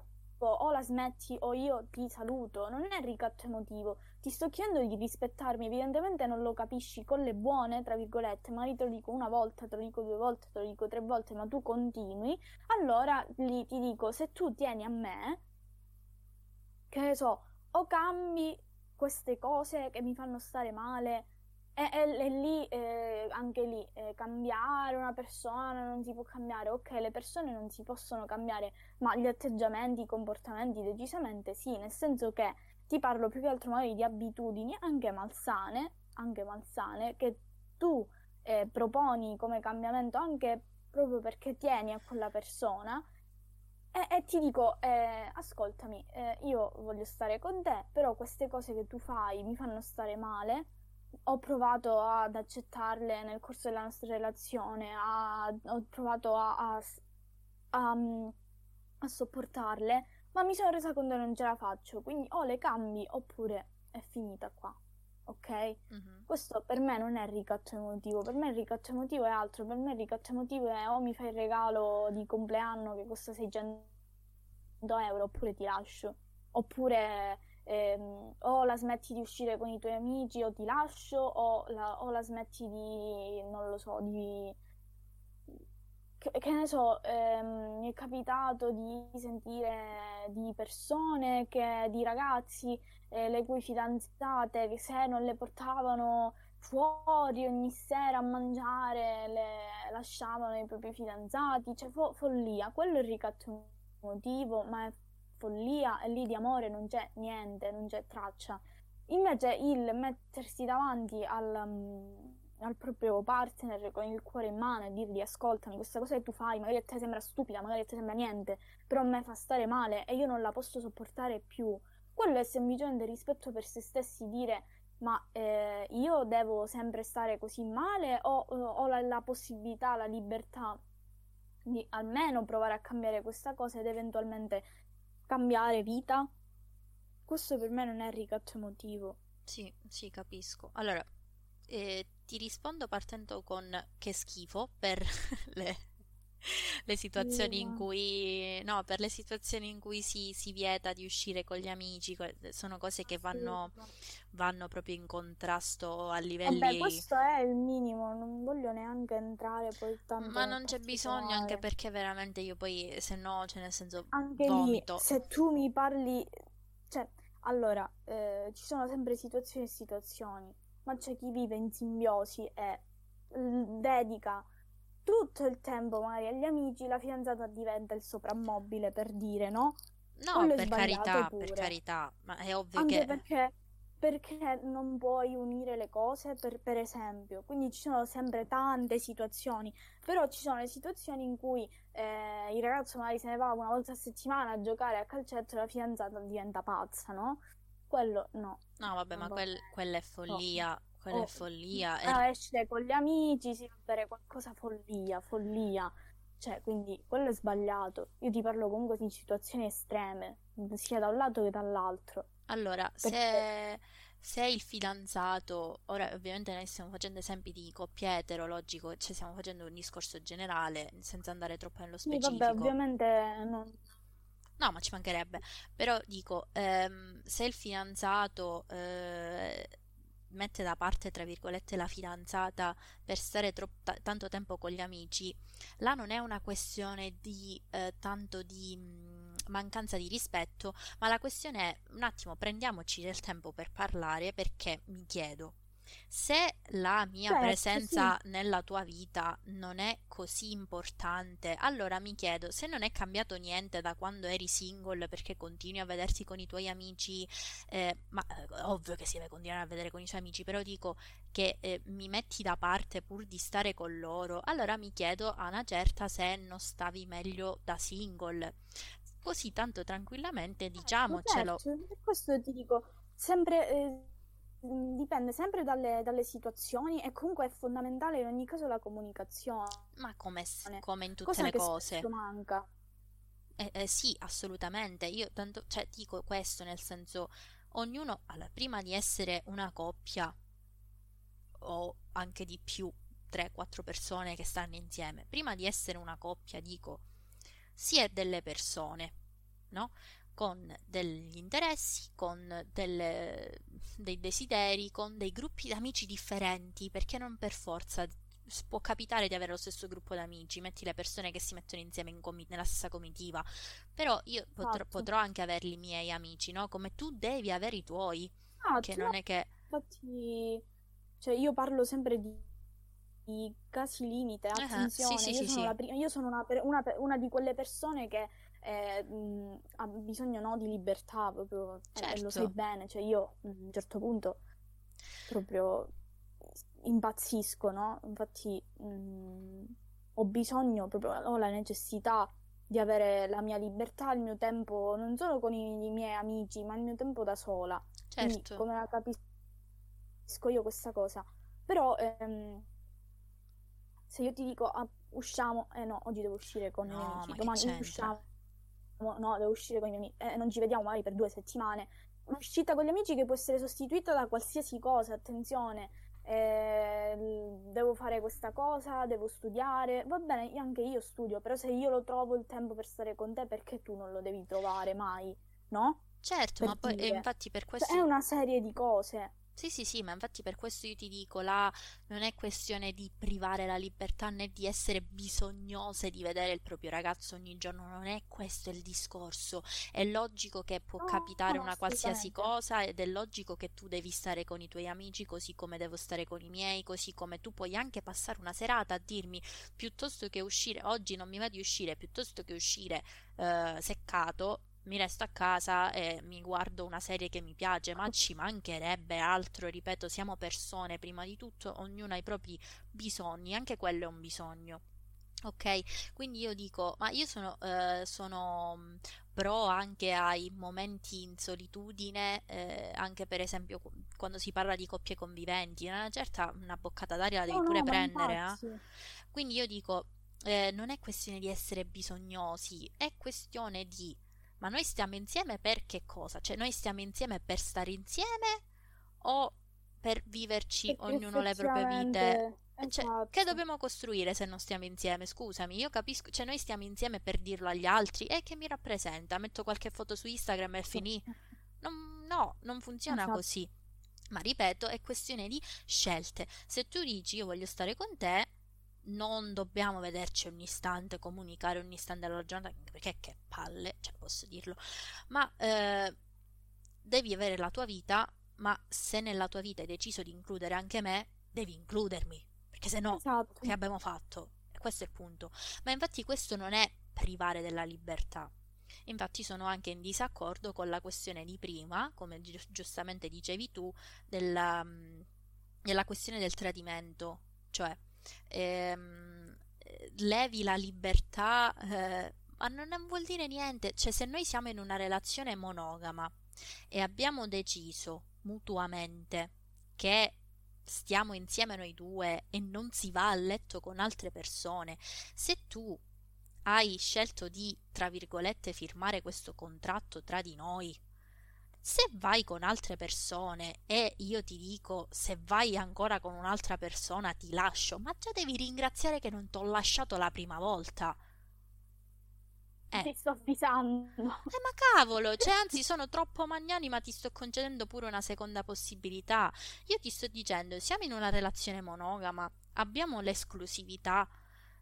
o la smetti o io ti saluto, non è ricatto emotivo. Ti sto chiedendo di rispettarmi, evidentemente non lo capisci con le buone, tra virgolette, magari te lo dico una volta, te lo dico due volte, te lo dico tre volte, ma tu continui, allora lì ti dico, se tu tieni a me, che ne so, o cambi queste cose che mi fanno stare male, e, e, e lì, eh, anche lì, eh, cambiare una persona non si può cambiare. Ok, le persone non si possono cambiare, ma gli atteggiamenti, i comportamenti decisamente sì, nel senso che ti parlo più che altro magari di abitudini anche malsane, anche malsane, che tu eh, proponi come cambiamento anche proprio perché tieni a quella persona. E, e ti dico, eh, ascoltami, eh, io voglio stare con te, però queste cose che tu fai mi fanno stare male ho provato ad accettarle nel corso della nostra relazione, a, ho provato a, a, a, a, sopportarle, ma mi sono resa conto che non ce la faccio, quindi o le cambi oppure è finita qua. Ok? Mm-hmm. Questo per me non è ricatto emotivo, per me il ricatto emotivo è altro, per me il ricatto emotivo è o mi fai il regalo di compleanno che costa 600 euro oppure ti lascio, oppure ehm, o la smetti di uscire con i tuoi amici o ti lascio o la, o la smetti di, non lo so, di... Che, che ne so, ehm, mi è capitato di sentire di persone, che, di ragazzi, eh, le cui fidanzate, che se non le portavano fuori ogni sera a mangiare, le lasciavano i propri fidanzati, cioè fo- follia, quello è il ricatto emotivo, ma è follia e lì di amore non c'è niente, non c'è traccia. Invece il mettersi davanti al, um, al proprio partner con il cuore in mano e dirgli ascoltami, questa cosa che tu fai magari a te sembra stupida, magari a te sembra niente, però a me fa stare male e io non la posso sopportare più. Quello è semplicemente rispetto per se stessi dire ma eh, io devo sempre stare così male o ho la, la possibilità, la libertà di almeno provare a cambiare questa cosa ed eventualmente cambiare vita, questo per me non è ricatto emotivo. Sì, sì, capisco. Allora, eh, ti rispondo partendo con che schifo per (laughs) le (laughs) le situazioni in cui no, per le situazioni in cui si, si vieta di uscire con gli amici, sono cose che vanno, vanno proprio in contrasto a livelli. Vabbè, questo è il minimo, non voglio neanche entrare poi tanto. Ma non c'è bisogno, anche perché veramente io poi, se no, cioè nel senso, anche vomito. Lì, se tu mi parli, cioè, allora, eh, ci sono sempre situazioni e situazioni, ma c'è chi vive in simbiosi e dedica tutto il tempo magari agli amici la fidanzata diventa il soprammobile per dire, no? No, per carità, pure. per carità, ma è ovvio Anche che... perché, perché non puoi unire le cose, per, per, esempio. Quindi ci sono sempre tante situazioni, però ci sono le situazioni in cui eh, il ragazzo magari se ne va una volta a settimana a giocare a calcetto e la fidanzata diventa pazza, no? Quello no. No, vabbè, ma quel, quella è follia. No quella oh, è follia. Ah, esce con gli amici, si fa bere qualcosa, follia, follia. Cioè, quindi quello è sbagliato. Io ti parlo comunque di situazioni estreme, sia da un lato che dall'altro. Allora, Perché... se, se il fidanzato, ora ovviamente noi stiamo facendo esempi di coppie eterologico, cioè stiamo facendo un discorso generale senza andare troppo nello specifico. Sì, vabbè, ovviamente non, No, ma ci mancherebbe. Però dico, ehm, se il fidanzato eh, mette da parte, tra virgolette, la fidanzata per stare tro- t- tanto tempo con gli amici, là non è una questione di eh, tanto di mh, mm, mancanza di rispetto, ma la questione è un attimo prendiamoci del tempo per parlare perché mi chiedo se la mia certo, presenza sì. nella tua vita non è così importante, allora mi chiedo se non è cambiato niente da quando eri single perché continui a vedersi con i tuoi amici, eh, ma eh, ovvio che si deve continuare a vedere con i suoi amici, però dico che eh, mi metti da parte pur di stare con loro, allora mi chiedo a una certa se non stavi meglio da single. Così tanto tranquillamente certo, diciamocelo. Certo, questo ti dico, sempre eh, dipende sempre dalle, dalle, situazioni e comunque è fondamentale in ogni caso la comunicazione. Ma come, come in tutte Cosa le cose. manca. Eh, eh, sì, assolutamente. Io tanto, cioè, dico questo nel senso, ognuno, allora, prima di essere una coppia o anche di più, 3, 4 persone che stanno insieme. Prima di essere una coppia, dico, si è delle persone, no? Con degli interessi, con delle, dei desideri, con dei gruppi di amici differenti, perché non per forza può capitare di avere lo stesso gruppo di amici, metti le persone che si mettono insieme in comi- nella stessa comitiva, però io potrò, Esatto. potrò anche averli i miei amici, no? Come tu devi avere i tuoi, Ah, che no, non è che... infatti, cioè io parlo sempre di, di casi limite, Ah, sì, attenzione, sì, io sì, sono, sì, la pri- io sono una, una una di quelle persone che eh, mh, ha bisogno, no, di libertà proprio, e lo sai certo. bene, cioè io a un certo punto proprio impazzisco, no? Infatti mh, ho bisogno, proprio, ho la necessità di avere la mia libertà, il mio tempo, non solo con i, i miei amici, ma il mio tempo da sola. Quindi Certo. come la capisco io questa cosa. Però ehm, se io ti dico ah, usciamo, eh no, oggi devo uscire con i miei No, amici, domani usciamo, no, devo uscire con i miei amici, eh, non ci vediamo magari per due settimane. Un'uscita con gli amici che può essere sostituita da qualsiasi cosa, attenzione, eh, devo fare questa cosa, devo studiare, va bene, anche io studio, però se io lo trovo il tempo per stare con te, perché tu non lo devi trovare mai, no? Certo, ma Per poi, e dire. infatti per Cioè, questo... è una serie di cose. Sì, sì, sì, ma infatti per questo io ti dico, là non è questione di privare la libertà né di essere bisognose di vedere il proprio ragazzo ogni giorno, non è questo il discorso. È logico che può No, capitare una qualsiasi cosa ed è logico che tu devi stare con i tuoi amici così come devo stare con i miei, così come tu puoi anche passare una serata a dirmi piuttosto che uscire, oggi non mi va di uscire, piuttosto che uscire eh, seccato. Mi resto a casa e mi guardo una serie che mi piace, ma ci mancherebbe altro, ripeto, siamo persone, prima di tutto, ognuno ha i propri bisogni, anche quello è un bisogno. Ok, quindi io dico, ma io sono, eh, sono mh, pro anche ai momenti in solitudine, eh, anche per esempio qu- quando si parla di coppie conviventi, una certa una boccata d'aria la devi No, pure no, prendere, eh? Quindi io dico, eh, non è questione di essere bisognosi, è questione di, ma noi stiamo insieme per che cosa? Cioè noi stiamo insieme per stare insieme o per viverci Perché ognuno le proprie vite? Eh, Cioè, che esatto. dobbiamo costruire se non stiamo insieme? Scusami, io capisco, cioè noi stiamo insieme per dirlo agli altri e che mi rappresenta? Metto qualche foto su Instagram e finì? Non- no, non funziona Esatto. così. Ma ripeto, è questione di scelte. Se tu dici io voglio stare con te, non dobbiamo vederci ogni istante, comunicare ogni istante della giornata, perché che palle, cioè posso dirlo, ma eh, devi avere la tua vita, ma se nella tua vita hai deciso di includere anche me, devi includermi, perché se no, Esatto. che abbiamo fatto? E questo è il punto. Ma infatti questo non è privare della libertà. Infatti sono anche in disaccordo con la questione di prima, come gi- giustamente dicevi tu, della, della questione del tradimento, cioè ehm, eh, levi la libertà, eh, ma non vuol dire niente, cioè se noi siamo in una relazione monogama e abbiamo deciso mutuamente che stiamo insieme noi due e non si va a letto con altre persone, se tu hai scelto di, tra virgolette, firmare questo contratto tra di noi, se vai con altre persone e io ti dico se vai ancora con un'altra persona ti lascio, ma già devi ringraziare che non ti ho lasciato la prima volta. Eh, Ti sto avvisando. eh, ma cavolo, cioè anzi sono troppo magnani, ma ti sto concedendo pure una seconda possibilità. Io ti sto dicendo, siamo in una relazione monogama, abbiamo l'esclusività.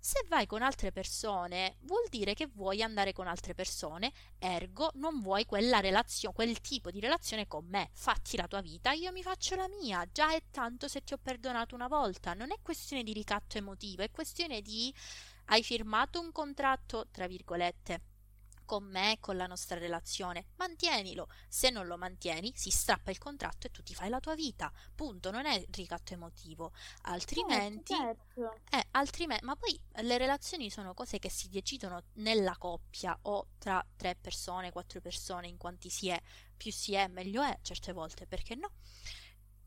Se vai con altre persone, vuol dire che vuoi andare con altre persone, ergo non vuoi quella relazione, quel tipo di relazione con me. Fatti la tua vita, io mi faccio la mia. Già è tanto se ti ho perdonato una volta. Non è questione di ricatto emotivo, è questione di hai firmato un contratto, tra virgolette, con me e con la nostra relazione, mantienilo. Se non lo mantieni, si strappa il contratto e tu ti fai la tua vita. Punto, non è ricatto emotivo. Altrimenti, certo. eh, altrimenti, ma poi le relazioni sono cose che si decidono nella coppia o tra tre persone, quattro persone, in quanti si è, più si è, meglio è, certe volte, perché no?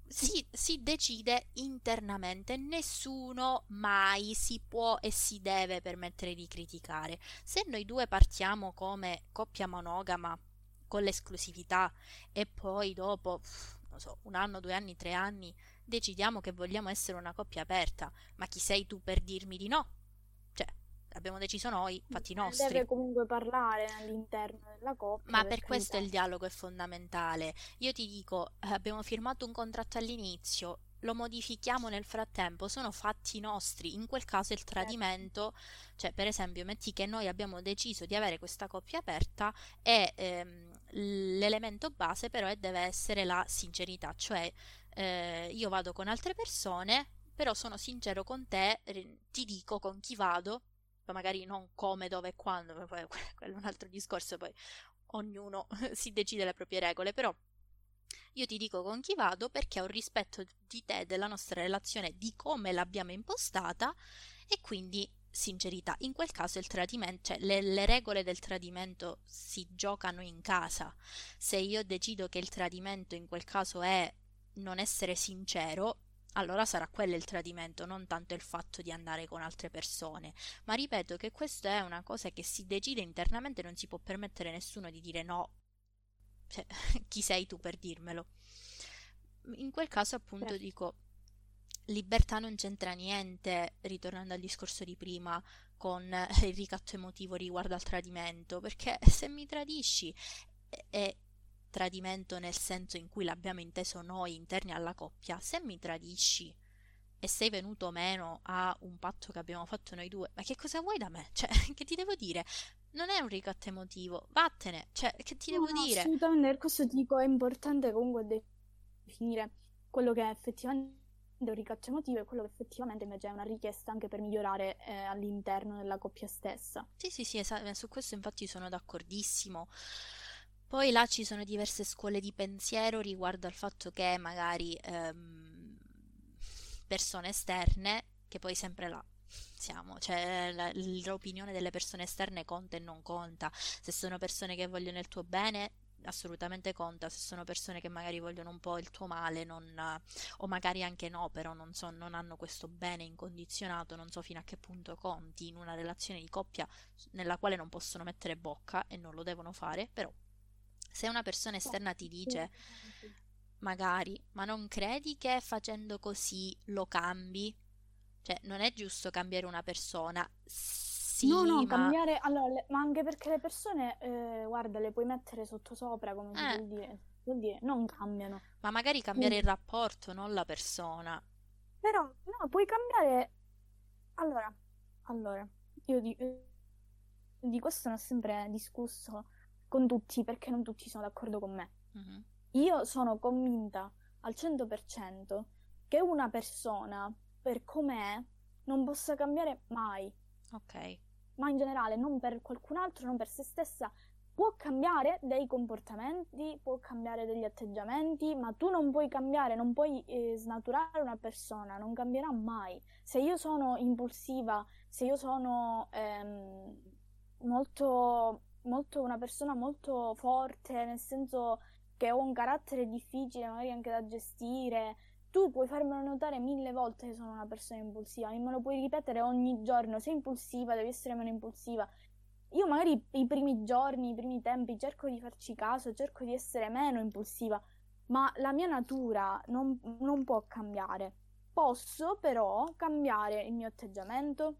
Si, si decide internamente, nessuno mai si può e si deve permettere di criticare. Se noi due partiamo come coppia monogama con l'esclusività e poi dopo, non so, un anno, due anni, tre anni decidiamo che vogliamo essere una coppia aperta, ma chi sei tu per dirmi di no? Abbiamo deciso noi, fatti nostri. Deve comunque parlare all'interno della coppia. Ma per, questo il dialogo è fondamentale. Io ti dico, eh, abbiamo firmato un contratto all'inizio, lo modifichiamo nel frattempo, sono fatti nostri. In quel caso il certo. tradimento, cioè per esempio, metti che noi abbiamo deciso di avere questa coppia aperta e ehm, l'elemento base però è, deve essere la sincerità, cioè eh, io vado con altre persone, però sono sincero con te, ti dico con chi vado, magari non come, dove e quando, poi (laughs) quello è un altro discorso, poi ognuno (laughs) si decide le proprie regole, però io ti dico con chi vado perché ho rispetto di te, della nostra relazione, di come l'abbiamo impostata e quindi sincerità. In quel caso il tradimento, cioè le, le, regole del tradimento si giocano in casa. Se io decido che il tradimento in quel caso è non essere sincero, allora sarà quello il tradimento, non tanto il fatto di andare con altre persone. Ma ripeto che questa è una cosa che si decide internamente, non si può permettere nessuno di dire no, cioè, (laughs) chi sei tu per dirmelo? In quel caso, appunto, certo. dico, libertà non c'entra niente, ritornando al discorso di prima, con (laughs) il ricatto emotivo riguardo al tradimento, perché se mi tradisci è tradimento nel senso in cui l'abbiamo inteso noi interni alla coppia, se mi tradisci e sei venuto meno a un patto che abbiamo fatto noi due, ma che cosa vuoi da me? Cioè, (laughs) che ti devo dire? non è un ricatto emotivo, vattene, cioè, che ti devo no, dire? Assolutamente, per questo dico, è importante comunque definire quello che è effettivamente un ricatto emotivo e quello che effettivamente invece è una richiesta anche per migliorare eh, all'interno della coppia stessa. Sì, sì, sì, es- su questo infatti sono d'accordissimo. Poi là ci sono diverse scuole di pensiero riguardo al fatto che magari ehm, persone esterne, che poi sempre là siamo, cioè la, l'opinione delle persone esterne conta e non conta. Se sono persone che vogliono il tuo bene, assolutamente conta. Se sono persone che magari vogliono un po' il tuo male, non, o magari anche no, però non, so, non hanno questo bene incondizionato, non so fino a che punto conti in una relazione di coppia nella quale non possono mettere bocca e non lo devono fare, però se una persona esterna ti dice magari, ma non credi che facendo così lo cambi? Cioè, non è giusto cambiare una persona. Sì, no, no, ma... cambiare. Allora, le... ma anche perché le persone, eh, guarda, le puoi mettere sottosopra, come eh. vuol dire. Vuol dire, non cambiano. Ma magari cambiare Quindi... il rapporto, non la persona. Però, no, puoi cambiare. Allora, allora, io di, eh, di questo ne ho sempre discusso con tutti perché non tutti sono d'accordo con me. Mm-hmm. Io sono convinta al 100% che una persona per com'è non possa cambiare mai. Ok. Ma in generale, non per qualcun altro, non per se stessa. Può cambiare dei comportamenti, può cambiare degli atteggiamenti, ma tu non puoi cambiare, non puoi eh, snaturare una persona, non cambierà mai. Se io sono impulsiva, se io sono ehm, molto, molto una persona molto forte, nel senso che ho un carattere difficile, magari anche da gestire, tu puoi farmelo notare mille volte che sono una persona impulsiva, me lo puoi ripetere ogni giorno, sei impulsiva, devi essere meno impulsiva. Io magari i primi giorni, i primi tempi cerco di farci caso, cerco di essere meno impulsiva, ma la mia natura non, non può cambiare. Posso però cambiare il mio atteggiamento,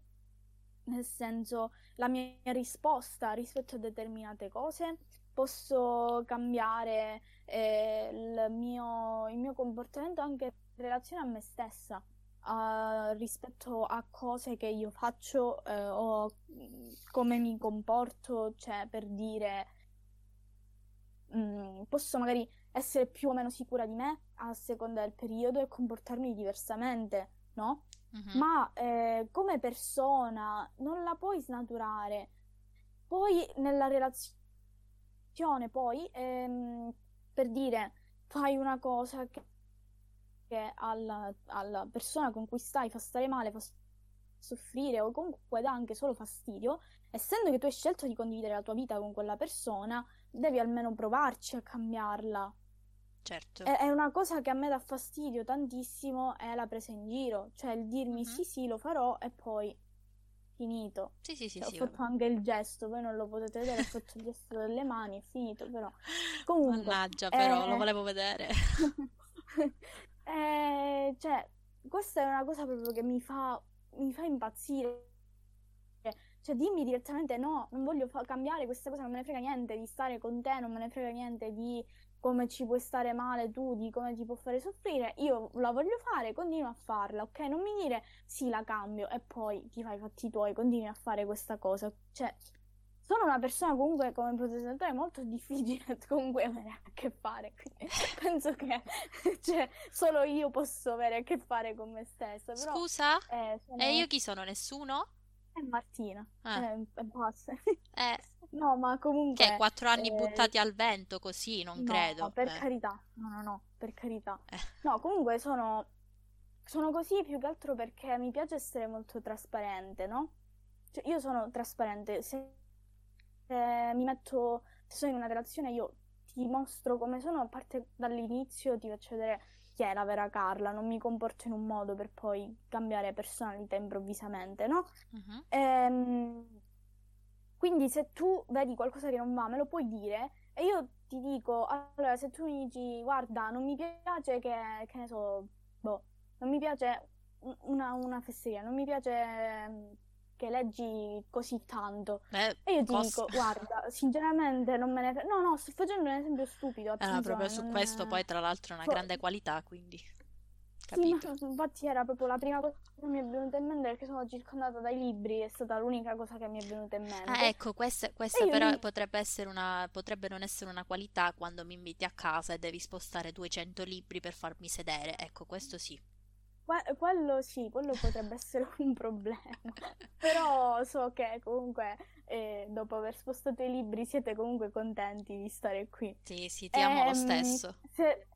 nel senso la mia risposta rispetto a determinate cose, posso cambiare eh, il, mio, il, mio, comportamento anche relazione a me stessa uh, rispetto a cose che io faccio uh, o come mi comporto, cioè per dire um, posso magari essere più o meno sicura di me a seconda del periodo e comportarmi diversamente, no? Uh-huh. Ma eh, come persona non la puoi snaturare. Poi nella relazione, poi ehm, per dire fai una cosa che che alla, alla persona con cui stai fa stare male, fa soffrire o comunque dà anche solo fastidio, essendo che tu hai scelto di condividere la tua vita con quella persona, devi almeno provarci a cambiarla. Certo. È, è una cosa che a me dà fastidio tantissimo, è la presa in giro, cioè il dirmi mm-hmm. sì sì lo farò e poi finito. Sì, sì, sì, cioè, sì, ho fatto vabbè. anche il gesto, voi non lo potete vedere, ho fatto il gesto delle mani, è finito però. (laughs) Comunque, Mannaggia, però, eh... lo volevo vedere. (laughs) Eh, cioè, questa è una cosa proprio che mi fa, mi fa impazzire. Cioè, dimmi direttamente no, non voglio fa- cambiare questa cosa, non me ne frega niente di stare con te, non me ne frega niente di come ci puoi stare male tu, di come ti può fare soffrire. Io la voglio fare, continuo a farla, ok? Non mi dire sì, la cambio e poi ti fai i fatti tuoi, continui a fare questa cosa. Cioè, sono una persona comunque come protettore molto (laughs) difficile comunque avere a che fare, quindi (laughs) penso che cioè, solo io posso avere a che fare con me stessa. Però, Scusa? Eh, sono... E io chi sono? Nessuno? È Martina. Ah. Eh, basta. (laughs) Eh. No, ma comunque... Che quattro anni eh... buttati al vento così, non no, credo. per eh. carità. No, no, no, per carità. Eh. No, comunque sono... Sono così più che altro perché mi piace essere molto trasparente, no? Cioè, io sono trasparente. Se se mi metto, se sono in una relazione, io ti mostro come sono, a parte dall'inizio ti faccio vedere chi è la vera Carla, non mi comporto in un modo per poi cambiare personalità improvvisamente, no? Uh-huh. Ehm, quindi se tu vedi qualcosa che non va, me lo puoi dire e io ti dico, allora se tu mi dici, guarda, non mi piace che, che ne so, boh, non mi piace una, una fesseria, non mi piace che leggi così tanto. Beh, e io ti costa. dico, (laughs) guarda, sinceramente non me ne. No, no, sto facendo un esempio stupido. Era proprio su questo, è... poi tra l'altro è una grande qualità, quindi. Capito? Sì, infatti era proprio la prima cosa che mi è venuta in mente perché sono circondata dai libri, è stata l'unica cosa che mi è venuta in mente. Ah, ecco, questa, questa però mi... potrebbe, essere una, potrebbe non essere una qualità quando mi inviti a casa e devi spostare 200 libri per farmi sedere. Ecco, questo sì. Que- quello sì, quello potrebbe essere un problema. Però so che comunque eh, dopo aver spostato i libri siete comunque contenti di stare qui. Sì, sì, ti amo ehm, lo stesso. Se,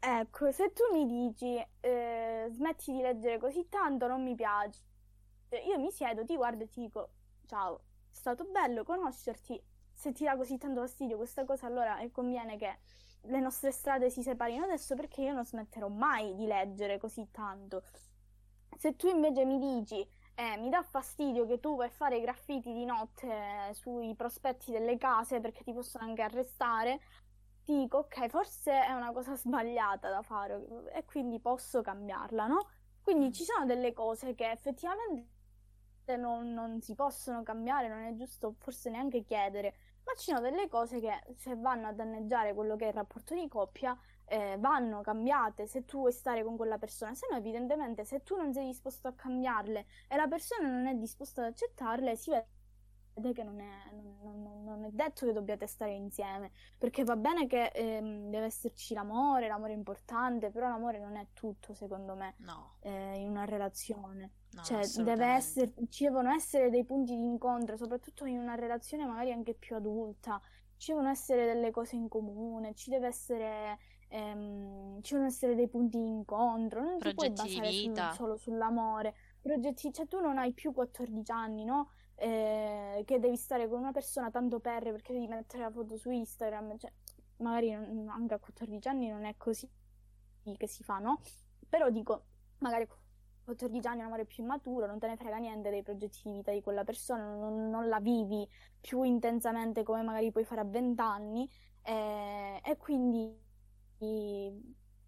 ecco, se tu mi dici eh, smetti di leggere così tanto, non mi piace. Io mi siedo, ti guardo e ti dico ciao, è stato bello conoscerti. Se ti dà così tanto fastidio questa cosa, allora conviene che le nostre strade si separino adesso perché io non smetterò mai di leggere così tanto. Se tu invece mi dici, eh, mi dà fastidio che tu vai fare i graffiti di notte sui prospetti delle case perché ti possono anche arrestare, dico, ok, forse è una cosa sbagliata da fare e quindi posso cambiarla, no? Quindi ci sono delle cose che effettivamente non, non si possono cambiare, non è giusto forse neanche chiedere ma ci sono delle cose che se vanno a danneggiare quello che è il rapporto di coppia eh, vanno cambiate se tu vuoi stare con quella persona, se no evidentemente se tu non sei disposto a cambiarle e la persona non è disposta ad accettarle si vede che non è, non, non, non è, detto che dobbiate stare insieme, perché va bene che ehm, deve esserci l'amore, l'amore è importante, però l'amore non è tutto secondo me no. eh, in una relazione. No, cioè, deve essere, ci devono essere dei punti di incontro, soprattutto in una relazione magari anche più adulta. Ci devono essere delle cose in comune, ci deve essere, ehm, ci devono essere dei punti di incontro. Non ti puoi basare su, solo sull'amore. Progetti, cioè, tu non hai più 14 anni, no? Eh, che devi stare con una persona tanto per perché devi mettere la foto su Instagram. Cioè, magari non, anche a 14 anni non è così che si fa, no? Però dico, magari 14 anni è un amore più immaturo, non te ne frega niente dei progetti di vita di quella persona, non, non la vivi più intensamente come magari puoi fare a 20 anni eh, e quindi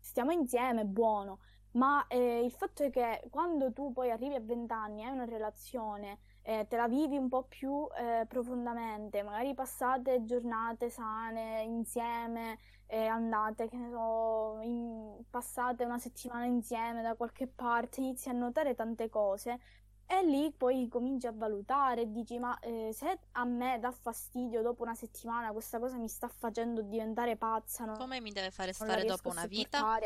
stiamo insieme, buono, ma eh, il fatto è che quando tu poi arrivi a 20 anni e hai una relazione, eh, te la vivi un po' più eh, profondamente, magari passate giornate sane insieme, e andate, che ne so, in, passate una settimana insieme da qualche parte, inizi a notare tante cose e lì poi cominci a valutare dici ma eh, se a me dà fastidio dopo una settimana questa cosa mi sta facendo diventare pazza, non, come mi deve fare stare dopo una vita?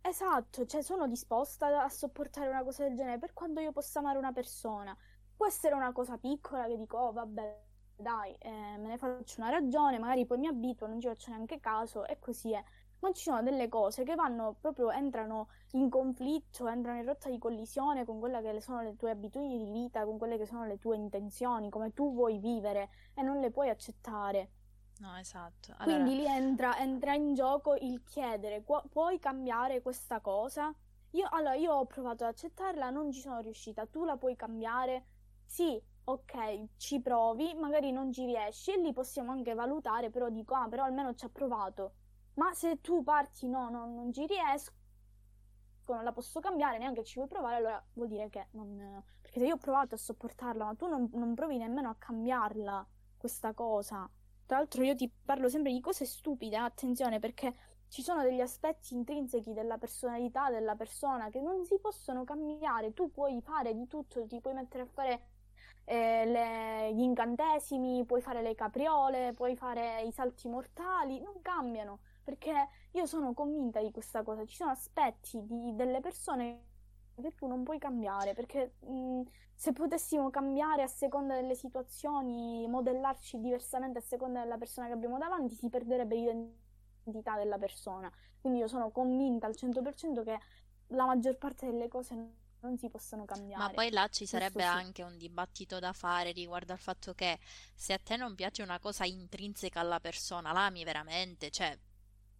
Esatto, cioè sono disposta a sopportare una cosa del genere per quando io possa amare una persona. Può essere una cosa piccola che dico, oh vabbè, dai, eh, me ne faccio una ragione, magari poi mi abituo, non ci faccio neanche caso e così è. Ma ci sono delle cose che vanno proprio, entrano in conflitto, entrano in rotta di collisione con quelle che sono le tue abitudini di vita, con quelle che sono le tue intenzioni, come tu vuoi vivere e non le puoi accettare. No, esatto. Allora... Quindi lì entra, entra, in gioco il chiedere, puoi cambiare questa cosa? Io, allora, io ho provato ad accettarla, non ci sono riuscita, tu la puoi cambiare? Sì, ok, ci provi, magari non ci riesci e lì possiamo anche valutare, però dico, ah, però almeno ci ha provato. Ma se tu parti, no, no non ci riesco, non la posso cambiare, neanche ci vuoi provare, allora vuol dire che non... Perché se io ho provato a sopportarla, ma tu non, non provi nemmeno a cambiarla, questa cosa. Tra l'altro io ti parlo sempre di cose stupide, attenzione, perché ci sono degli aspetti intrinseci della personalità della persona che non si possono cambiare. Tu puoi fare di tutto, ti puoi mettere a fare eh, le, gli incantesimi, puoi fare le capriole, puoi fare i salti mortali, non cambiano. Perché io sono convinta di questa cosa. Ci sono aspetti di, delle persone che tu non puoi cambiare. Perché mh, se potessimo cambiare a seconda delle situazioni, modellarci diversamente a seconda della persona che abbiamo davanti, si perderebbe l'identità della persona. Quindi io sono convinta al 100% che la maggior parte delle cose non si possono cambiare. Ma poi là ci sarebbe sì. anche un dibattito da fare riguardo al fatto che se a te non piace una cosa intrinseca alla persona, l'ami veramente, cioè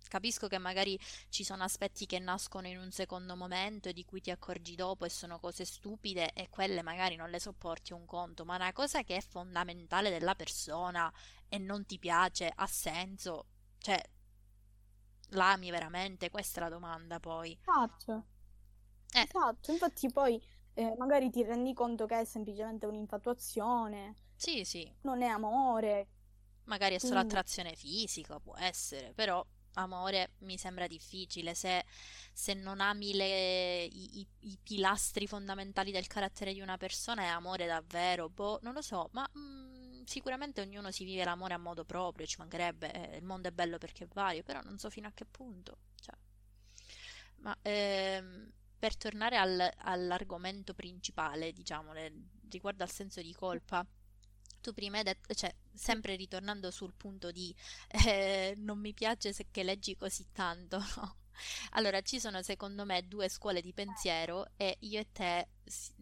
Capisco che magari ci sono aspetti che nascono in un secondo momento e di cui ti accorgi dopo e sono cose stupide e quelle magari non le sopporti un conto, ma una cosa che è fondamentale della persona e non ti piace, ha senso, cioè l'ami veramente? Questa è la domanda poi. Esatto. Eh. Esatto, infatti poi eh, magari ti rendi conto che è semplicemente un'infatuazione. Sì, sì. Non è amore. Magari è solo Quindi... attrazione fisica, può essere, però amore mi sembra difficile. Se, se non ami le, i, i, i, pilastri fondamentali del carattere di una persona, è amore davvero. Boh, non lo so, ma... Mm, sicuramente ognuno si vive l'amore a modo proprio, ci mancherebbe, eh, il mondo è bello perché è vario, però non so fino a che punto. Cioè. Ma ehm, per tornare al, all'argomento principale, diciamo, le, riguardo al senso di colpa, tu prima hai detto, cioè, sempre ritornando sul punto di eh, non mi piace se che leggi così tanto, (laughs) no? Allora, ci sono secondo me due scuole di pensiero e io e te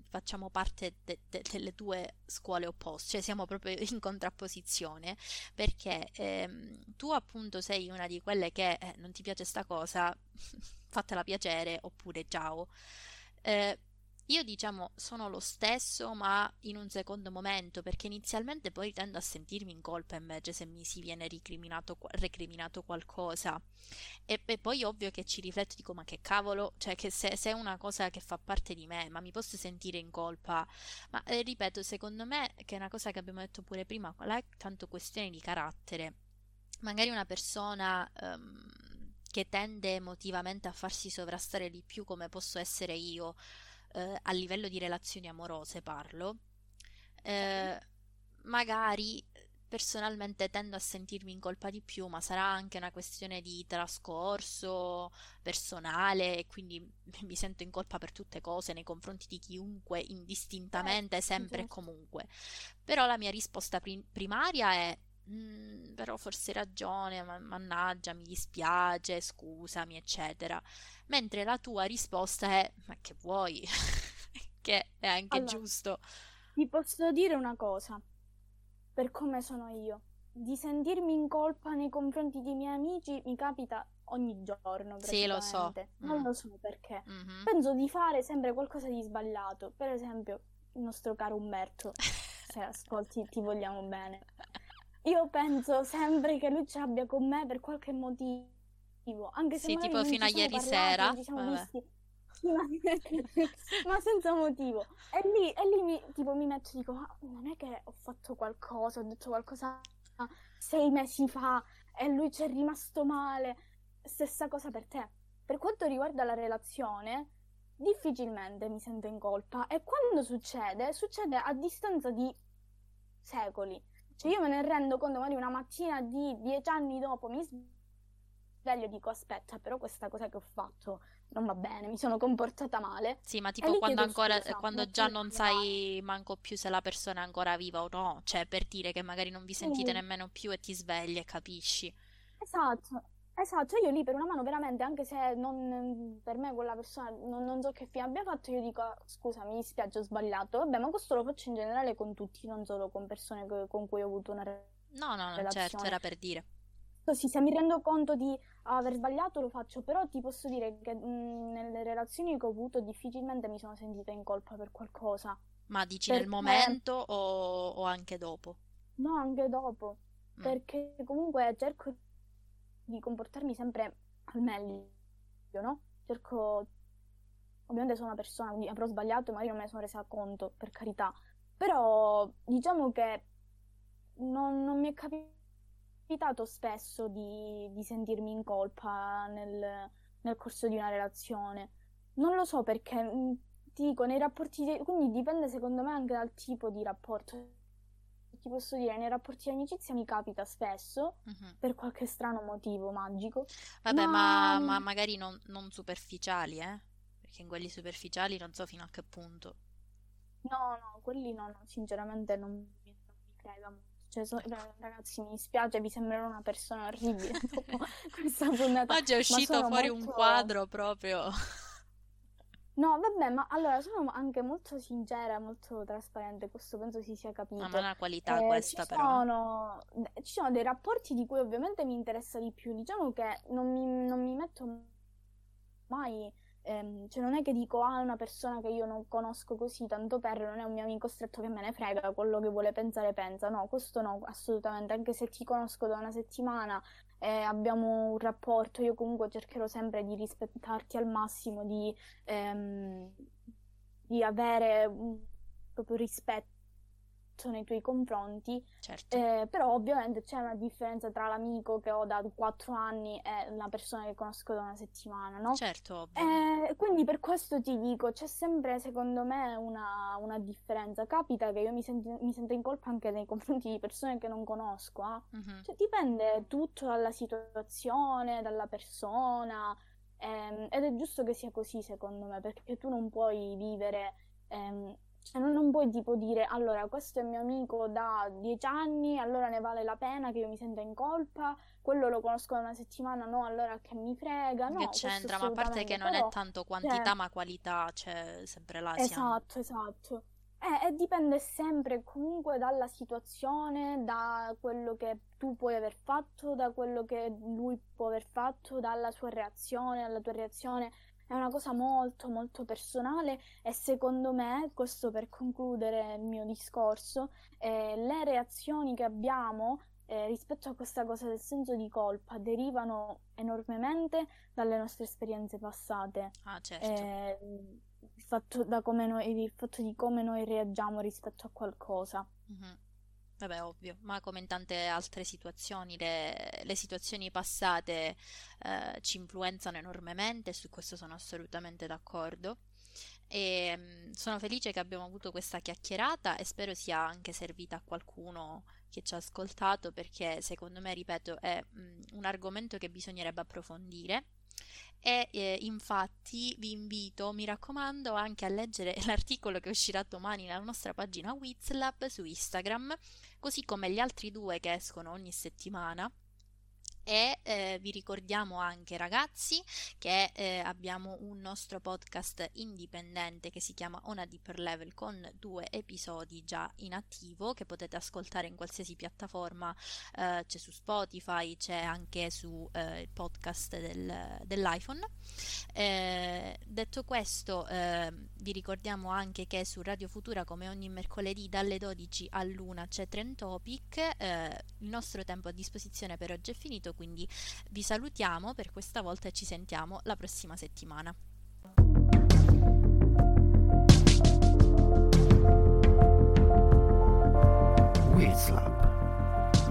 facciamo parte de- de- delle due scuole opposte, cioè siamo proprio (laughs) in contrapposizione perché ehm, tu appunto sei una di quelle che eh, non ti piace sta cosa, (laughs) fatela piacere oppure ciao. Eh, io diciamo sono lo stesso, ma in un secondo momento, perché inizialmente poi tendo a sentirmi in colpa invece se mi si viene recriminato, recriminato qualcosa. E, e, poi ovvio che ci rifletto dico, ma che cavolo, cioè che se, se, è una cosa che fa parte di me, ma mi posso sentire in colpa. Ma eh, ripeto, secondo me, che è una cosa che abbiamo detto pure prima, là è tanto questione di carattere. Magari una persona... Um, che tende emotivamente a farsi sovrastare di più come posso essere io, eh, a livello di relazioni amorose parlo, eh, magari personalmente tendo a sentirmi in colpa di più, ma sarà anche una questione di trascorso personale e quindi mi sento in colpa per tutte cose nei confronti di chiunque, indistintamente, sempre e comunque. Però la mia risposta prim- primaria è Mm, però forse hai ragione, mannaggia, mi dispiace, scusami, eccetera. Mentre la tua risposta è: Ma che vuoi? (laughs) che è anche allora, giusto. Ti posso dire una cosa, per come sono io. Di sentirmi in colpa nei confronti dei miei amici mi capita ogni giorno. Sì, lo so. Non mm. lo so perché. Mm-hmm. Penso di fare sempre qualcosa di sbagliato. Per esempio, il nostro caro Umberto. se (laughs) ascolti, ti vogliamo bene. Io penso sempre che lui ci abbia con me per qualche motivo. Anche se sì, tipo fino a ieri parlati, sera. Visti. (laughs) (laughs) ma, senza motivo. E lì, e lì mi, tipo, mi metto e dico: Ma non è che ho fatto qualcosa, ho detto qualcosa sei mesi fa e lui ci è rimasto male. Stessa cosa per te. Per quanto riguarda la relazione, difficilmente mi sento in colpa. E quando succede, succede a distanza di secoli. Cioè io me ne rendo conto magari una mattina di dieci anni dopo mi sveglio e dico aspetta però questa cosa che ho fatto non va bene, mi sono comportata male. Sì, ma tipo quando, ancora, scusa, quando già non sai manco più se la persona è ancora viva o no, cioè per dire che magari non vi sentite sì. nemmeno più e ti svegli e capisci. Esatto, Esatto, io lì per una mano veramente, anche se non, per me quella persona non, non so che fine abbia fatto, io dico scusa, mi dispiace, ho sbagliato. Vabbè, ma questo lo faccio in generale con tutti, non solo con persone che, con cui ho avuto una relazione. No, no, no, certo, era per dire. Così, se mi rendo conto di aver sbagliato, lo faccio, però ti posso dire che mh, nelle relazioni che ho avuto difficilmente mi sono sentita in colpa per qualcosa. Ma dici perché... nel momento o, o, anche dopo? No, anche dopo. Mm. Perché comunque cerco di comportarmi sempre al meglio, no? Cerco, ovviamente sono una persona, quindi avrò sbagliato e magari non me ne sono resa conto, per carità, però diciamo che non, non mi è capitato spesso di, di sentirmi in colpa nel, nel, corso di una relazione. Non lo so perché, ti dico, nei rapporti, di, quindi dipende secondo me anche dal tipo di rapporto. Ti posso dire, nei rapporti di amicizia mi capita spesso, uh-huh. per qualche strano motivo magico. Vabbè, ma, ma, ma magari non, non superficiali, eh? Perché in quelli superficiali non so fino a che punto. No, no, quelli no, no sinceramente non mi, non mi frega molto. Cioè, so, ragazzi, mi dispiace, vi sembrerò una persona orribile (laughs) dopo (laughs) questa puntata. Oggi è uscito fuori molto... un quadro proprio. No, vabbè, ma allora sono anche molto sincera, molto trasparente, questo penso si sia capito. Ma è una qualità eh, questa ci però. Sono, ci sono dei rapporti di cui ovviamente mi interessa di più, diciamo che non mi, non mi metto mai ehm, cioè non è che dico ah una persona che io non conosco così tanto per non è un mio amico stretto che me ne frega quello che vuole pensare pensa no questo no assolutamente anche se ti conosco da una settimana e abbiamo un rapporto io comunque cercherò sempre di rispettarti al massimo di, ehm, di avere proprio rispetto nei tuoi confronti, certo. eh, però ovviamente c'è una differenza tra l'amico che ho da quattro anni e la persona che conosco da una settimana, no? Certo, ovvio. Eh, quindi per questo ti dico, c'è sempre secondo me una, una differenza. Capita che io mi, senti, mi sento in colpa anche nei confronti di persone che non conosco, eh? uh-huh. cioè, dipende tutto dalla situazione, dalla persona. Ehm, ed è giusto che sia così secondo me, perché tu non puoi vivere ehm, cioè, non, non, puoi tipo dire, allora, questo è mio amico da dieci anni, allora ne vale la pena che io mi senta in colpa, quello lo conosco da una settimana, no, allora che mi frega, no. Che c'entra, ma a parte che non però, è tanto quantità cioè, ma qualità, c'è cioè, sempre là. Esatto, esatto. Eh, e dipende sempre comunque dalla situazione, da quello che tu puoi aver fatto, da quello che lui può aver fatto, dalla sua reazione, dalla tua reazione è una cosa molto molto personale e secondo me, questo per concludere il mio discorso, eh, le reazioni che abbiamo eh, rispetto a questa cosa del senso di colpa derivano enormemente dalle nostre esperienze passate. Ah, certo. Eh, il, fatto noi, il, fatto di come noi reagiamo rispetto a qualcosa. Mm-hmm. Vabbè, ovvio, ma come in tante altre situazioni, le, le situazioni passate eh, ci influenzano enormemente, su questo sono assolutamente d'accordo. E mh, mm, sono felice che abbiamo avuto questa chiacchierata e spero sia anche servita a qualcuno che ci ha ascoltato perché secondo me, ripeto, è mm, un argomento che bisognerebbe approfondire e eh, infatti vi invito, mi raccomando, anche a leggere (laughs) l'articolo che uscirà domani nella nostra pagina Wizlab su Instagram, così come gli altri due che escono ogni settimana e eh, vi ricordiamo anche ragazzi che eh, abbiamo un nostro podcast indipendente che si chiama On a Deeper Level con due episodi già in attivo che potete ascoltare in qualsiasi piattaforma eh, c'è su Spotify c'è anche su eh, podcast del, dell'iPhone. Eh, detto questo ehm, vi ricordiamo anche che su Radio Futura, come ogni mercoledì dalle 12 all'una, c'è Trentopic. Eh, il nostro tempo a disposizione per oggi è finito, quindi vi salutiamo per questa volta e ci sentiamo la prossima settimana.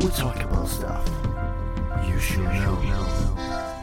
We talk about stuff you should know.